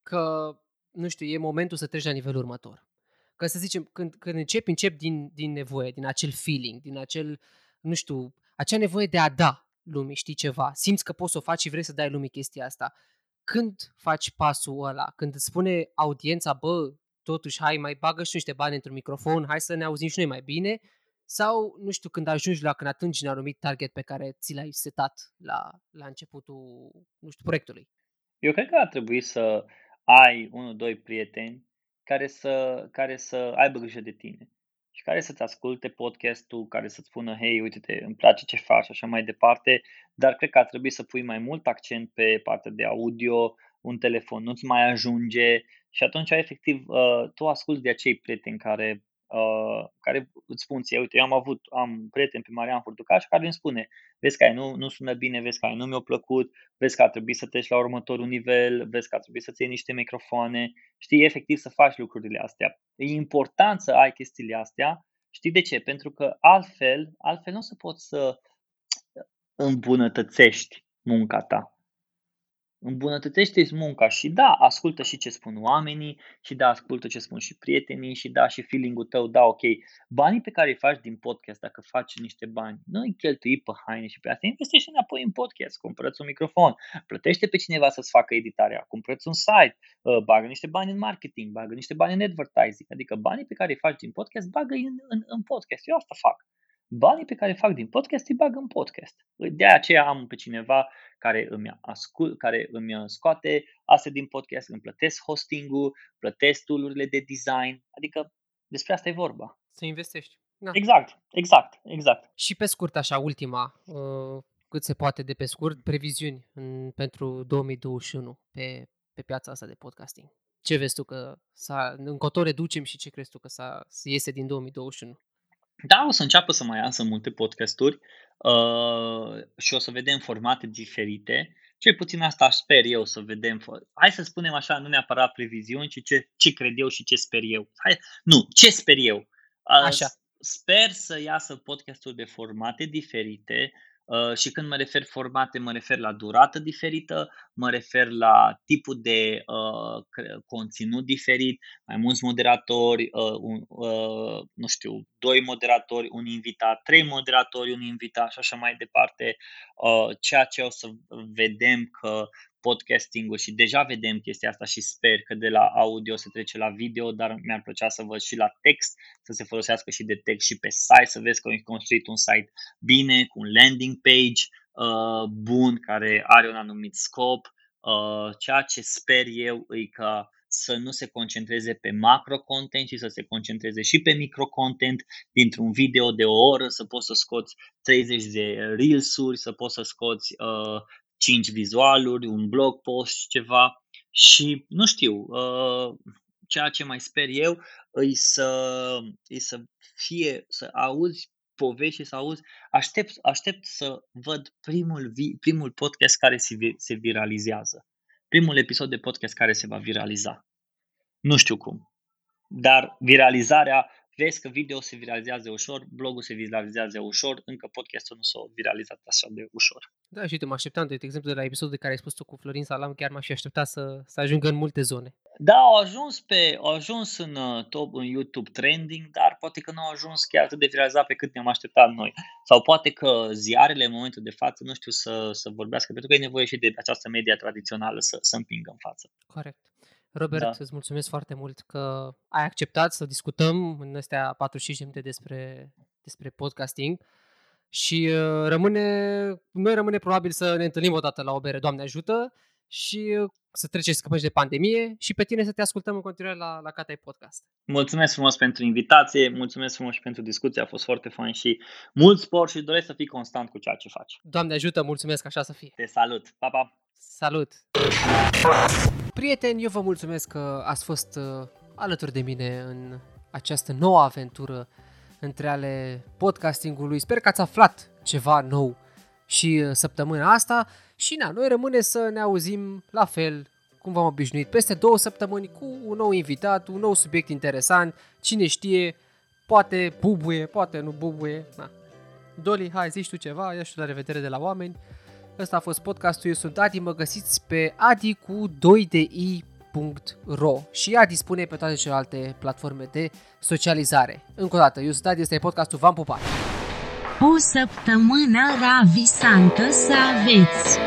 că, nu știu, e momentul să treci la nivelul următor? Că să zicem, când, când începi, începi din, din nevoie, din acel feeling, din acel, nu știu, acea nevoie de a da lumii, știi ceva, simți că poți să o faci și vrei să dai lumii chestia asta. Când faci pasul ăla? Când îți spune audiența, bă, totuși, hai, mai bagă și niște bani într-un microfon, hai să ne auzim și noi mai bine, sau, nu știu, când ajungi la, când atingi un anumit target pe care ți l-ai setat la, la începutul, nu știu, proiectului? Eu cred că ar trebui să ai unul, doi prieteni care să, care să aibă grijă de tine și care să-ți asculte podcastul, care să-ți spună, hei, uite-te, îmi place ce faci, așa mai departe, dar cred că ar trebui să pui mai mult accent pe partea de audio, un telefon nu-ți mai ajunge și atunci, efectiv, uh, tu asculti de acei prieteni care, uh, care îți spun ție, uite, eu am avut, am prieten pe Marian Furtucaș care îmi spune, vezi că nu, nu sună bine, vezi că nu mi-a plăcut, vezi că ar trebui să treci la următorul nivel, vezi că ar trebui să-ți iei niște microfoane, știi, efectiv să faci lucrurile astea. E important să ai chestiile astea, știi de ce? Pentru că altfel, altfel nu o să poți să îmbunătățești munca ta îmbunătățește munca și da, ascultă și ce spun oamenii și da, ascultă ce spun și prietenii și da, și feeling-ul tău, da, ok. Banii pe care îi faci din podcast, dacă faci niște bani, nu îi cheltui pe haine și pe astea, investește înapoi în podcast, cumpărăți un microfon, plătește pe cineva să-ți facă editarea, cumpărăți un site, uh, bagă niște bani în marketing, bagă niște bani în advertising, adică banii pe care îi faci din podcast, bagă în, în, în podcast. Eu asta fac banii pe care fac din podcast îi bag în podcast. De aceea am pe cineva care îmi, ascult, care îmi scoate astea din podcast, îmi plătesc hosting-ul, plătesc tool de design, adică despre asta e vorba. Să investești. Da. Exact, exact, exact. Și pe scurt, așa, ultima, uh, cât se poate de pe scurt, previziuni în, pentru 2021 pe, pe piața asta de podcasting. Ce vezi tu că s-a, încotro reducem și ce crezi tu că s-a, să iese din 2021? Da, o să înceapă să mai iasă multe podcasturi uh, și o să vedem formate diferite. Cel puțin asta sper eu să vedem. Hai să spunem așa, nu neapărat previziuni, ci ce, ce cred eu și ce sper eu. Hai, nu, ce sper eu. Uh, așa. Sper să iasă podcasturi de formate diferite, Uh, și când mă refer formate, mă refer la durată diferită, mă refer la tipul de uh, conținut diferit, mai mulți moderatori, uh, un, uh, nu știu, doi moderatori, un invitat, trei moderatori, un invitat și așa mai departe, uh, ceea ce o să vedem că podcasting-ul și deja vedem chestia asta și sper că de la audio se trece la video, dar mi-ar plăcea să văd și la text, să se folosească și de text și pe site, să vezi că ai construit un site bine, cu un landing page uh, bun, care are un anumit scop. Uh, ceea ce sper eu e că să nu se concentreze pe macro content, ci să se concentreze și pe micro content dintr-un video de o oră, să poți să scoți 30 de reels-uri, să poți să scoți uh, 5 vizualuri, un blog post, ceva și nu știu, uh, ceea ce mai sper eu îi să, îi să fie, să auzi povești și să auzi, aștept, aștept să văd primul, vi, primul podcast care se, se viralizează. Primul episod de podcast care se va viraliza. Nu știu cum. Dar viralizarea vezi că video se viralizează ușor, blogul se viralizează ușor, încă podcastul nu s-a viralizat așa de ușor. Da, și uite, mă așteptam, de exemplu, de la episodul de care ai spus tu cu Florin Salam, chiar m-aș fi așteptat să, să ajungă în multe zone. Da, au ajuns, pe, au ajuns în uh, top în YouTube trending, dar poate că nu au ajuns chiar atât de viralizat pe cât ne-am așteptat noi. Sau poate că ziarele în momentul de față nu știu să, să vorbească, pentru că e nevoie și de această media tradițională să, să împingă în față. Corect. Robert, da. îți mulțumesc foarte mult că ai acceptat să discutăm în astea 45 de minute despre, despre podcasting și uh, rămâne, noi rămâne probabil să ne întâlnim o dată la o bere, Doamne ajută, și uh, să treceți scăpăși de pandemie și pe tine să te ascultăm în continuare la, la Catai Podcast. Mulțumesc frumos pentru invitație, mulțumesc frumos și pentru discuție, a fost foarte fain și mult spor și doresc să fii constant cu ceea ce faci. Doamne ajută, mulțumesc, așa să fie. Te salut, pa, pa! Salut! Prieteni, eu vă mulțumesc că ați fost uh, alături de mine în această nouă aventură între ale podcastingului. Sper că ați aflat ceva nou și uh, săptămâna asta și na, noi rămâne să ne auzim la fel cum v-am obișnuit peste două săptămâni cu un nou invitat, un nou subiect interesant, cine știe, poate bubuie, poate nu bubuie. Na. Doli, hai, zici tu ceva, ia și la revedere de la oameni. Ăsta a fost podcastul, eu sunt Adi, mă găsiți pe adi cu 2 de i.ro și ea dispune pe toate celelalte platforme de socializare. Încă o dată, eu sunt Adi, este podcastul, v-am pupat! O săptămână ravisantă să aveți!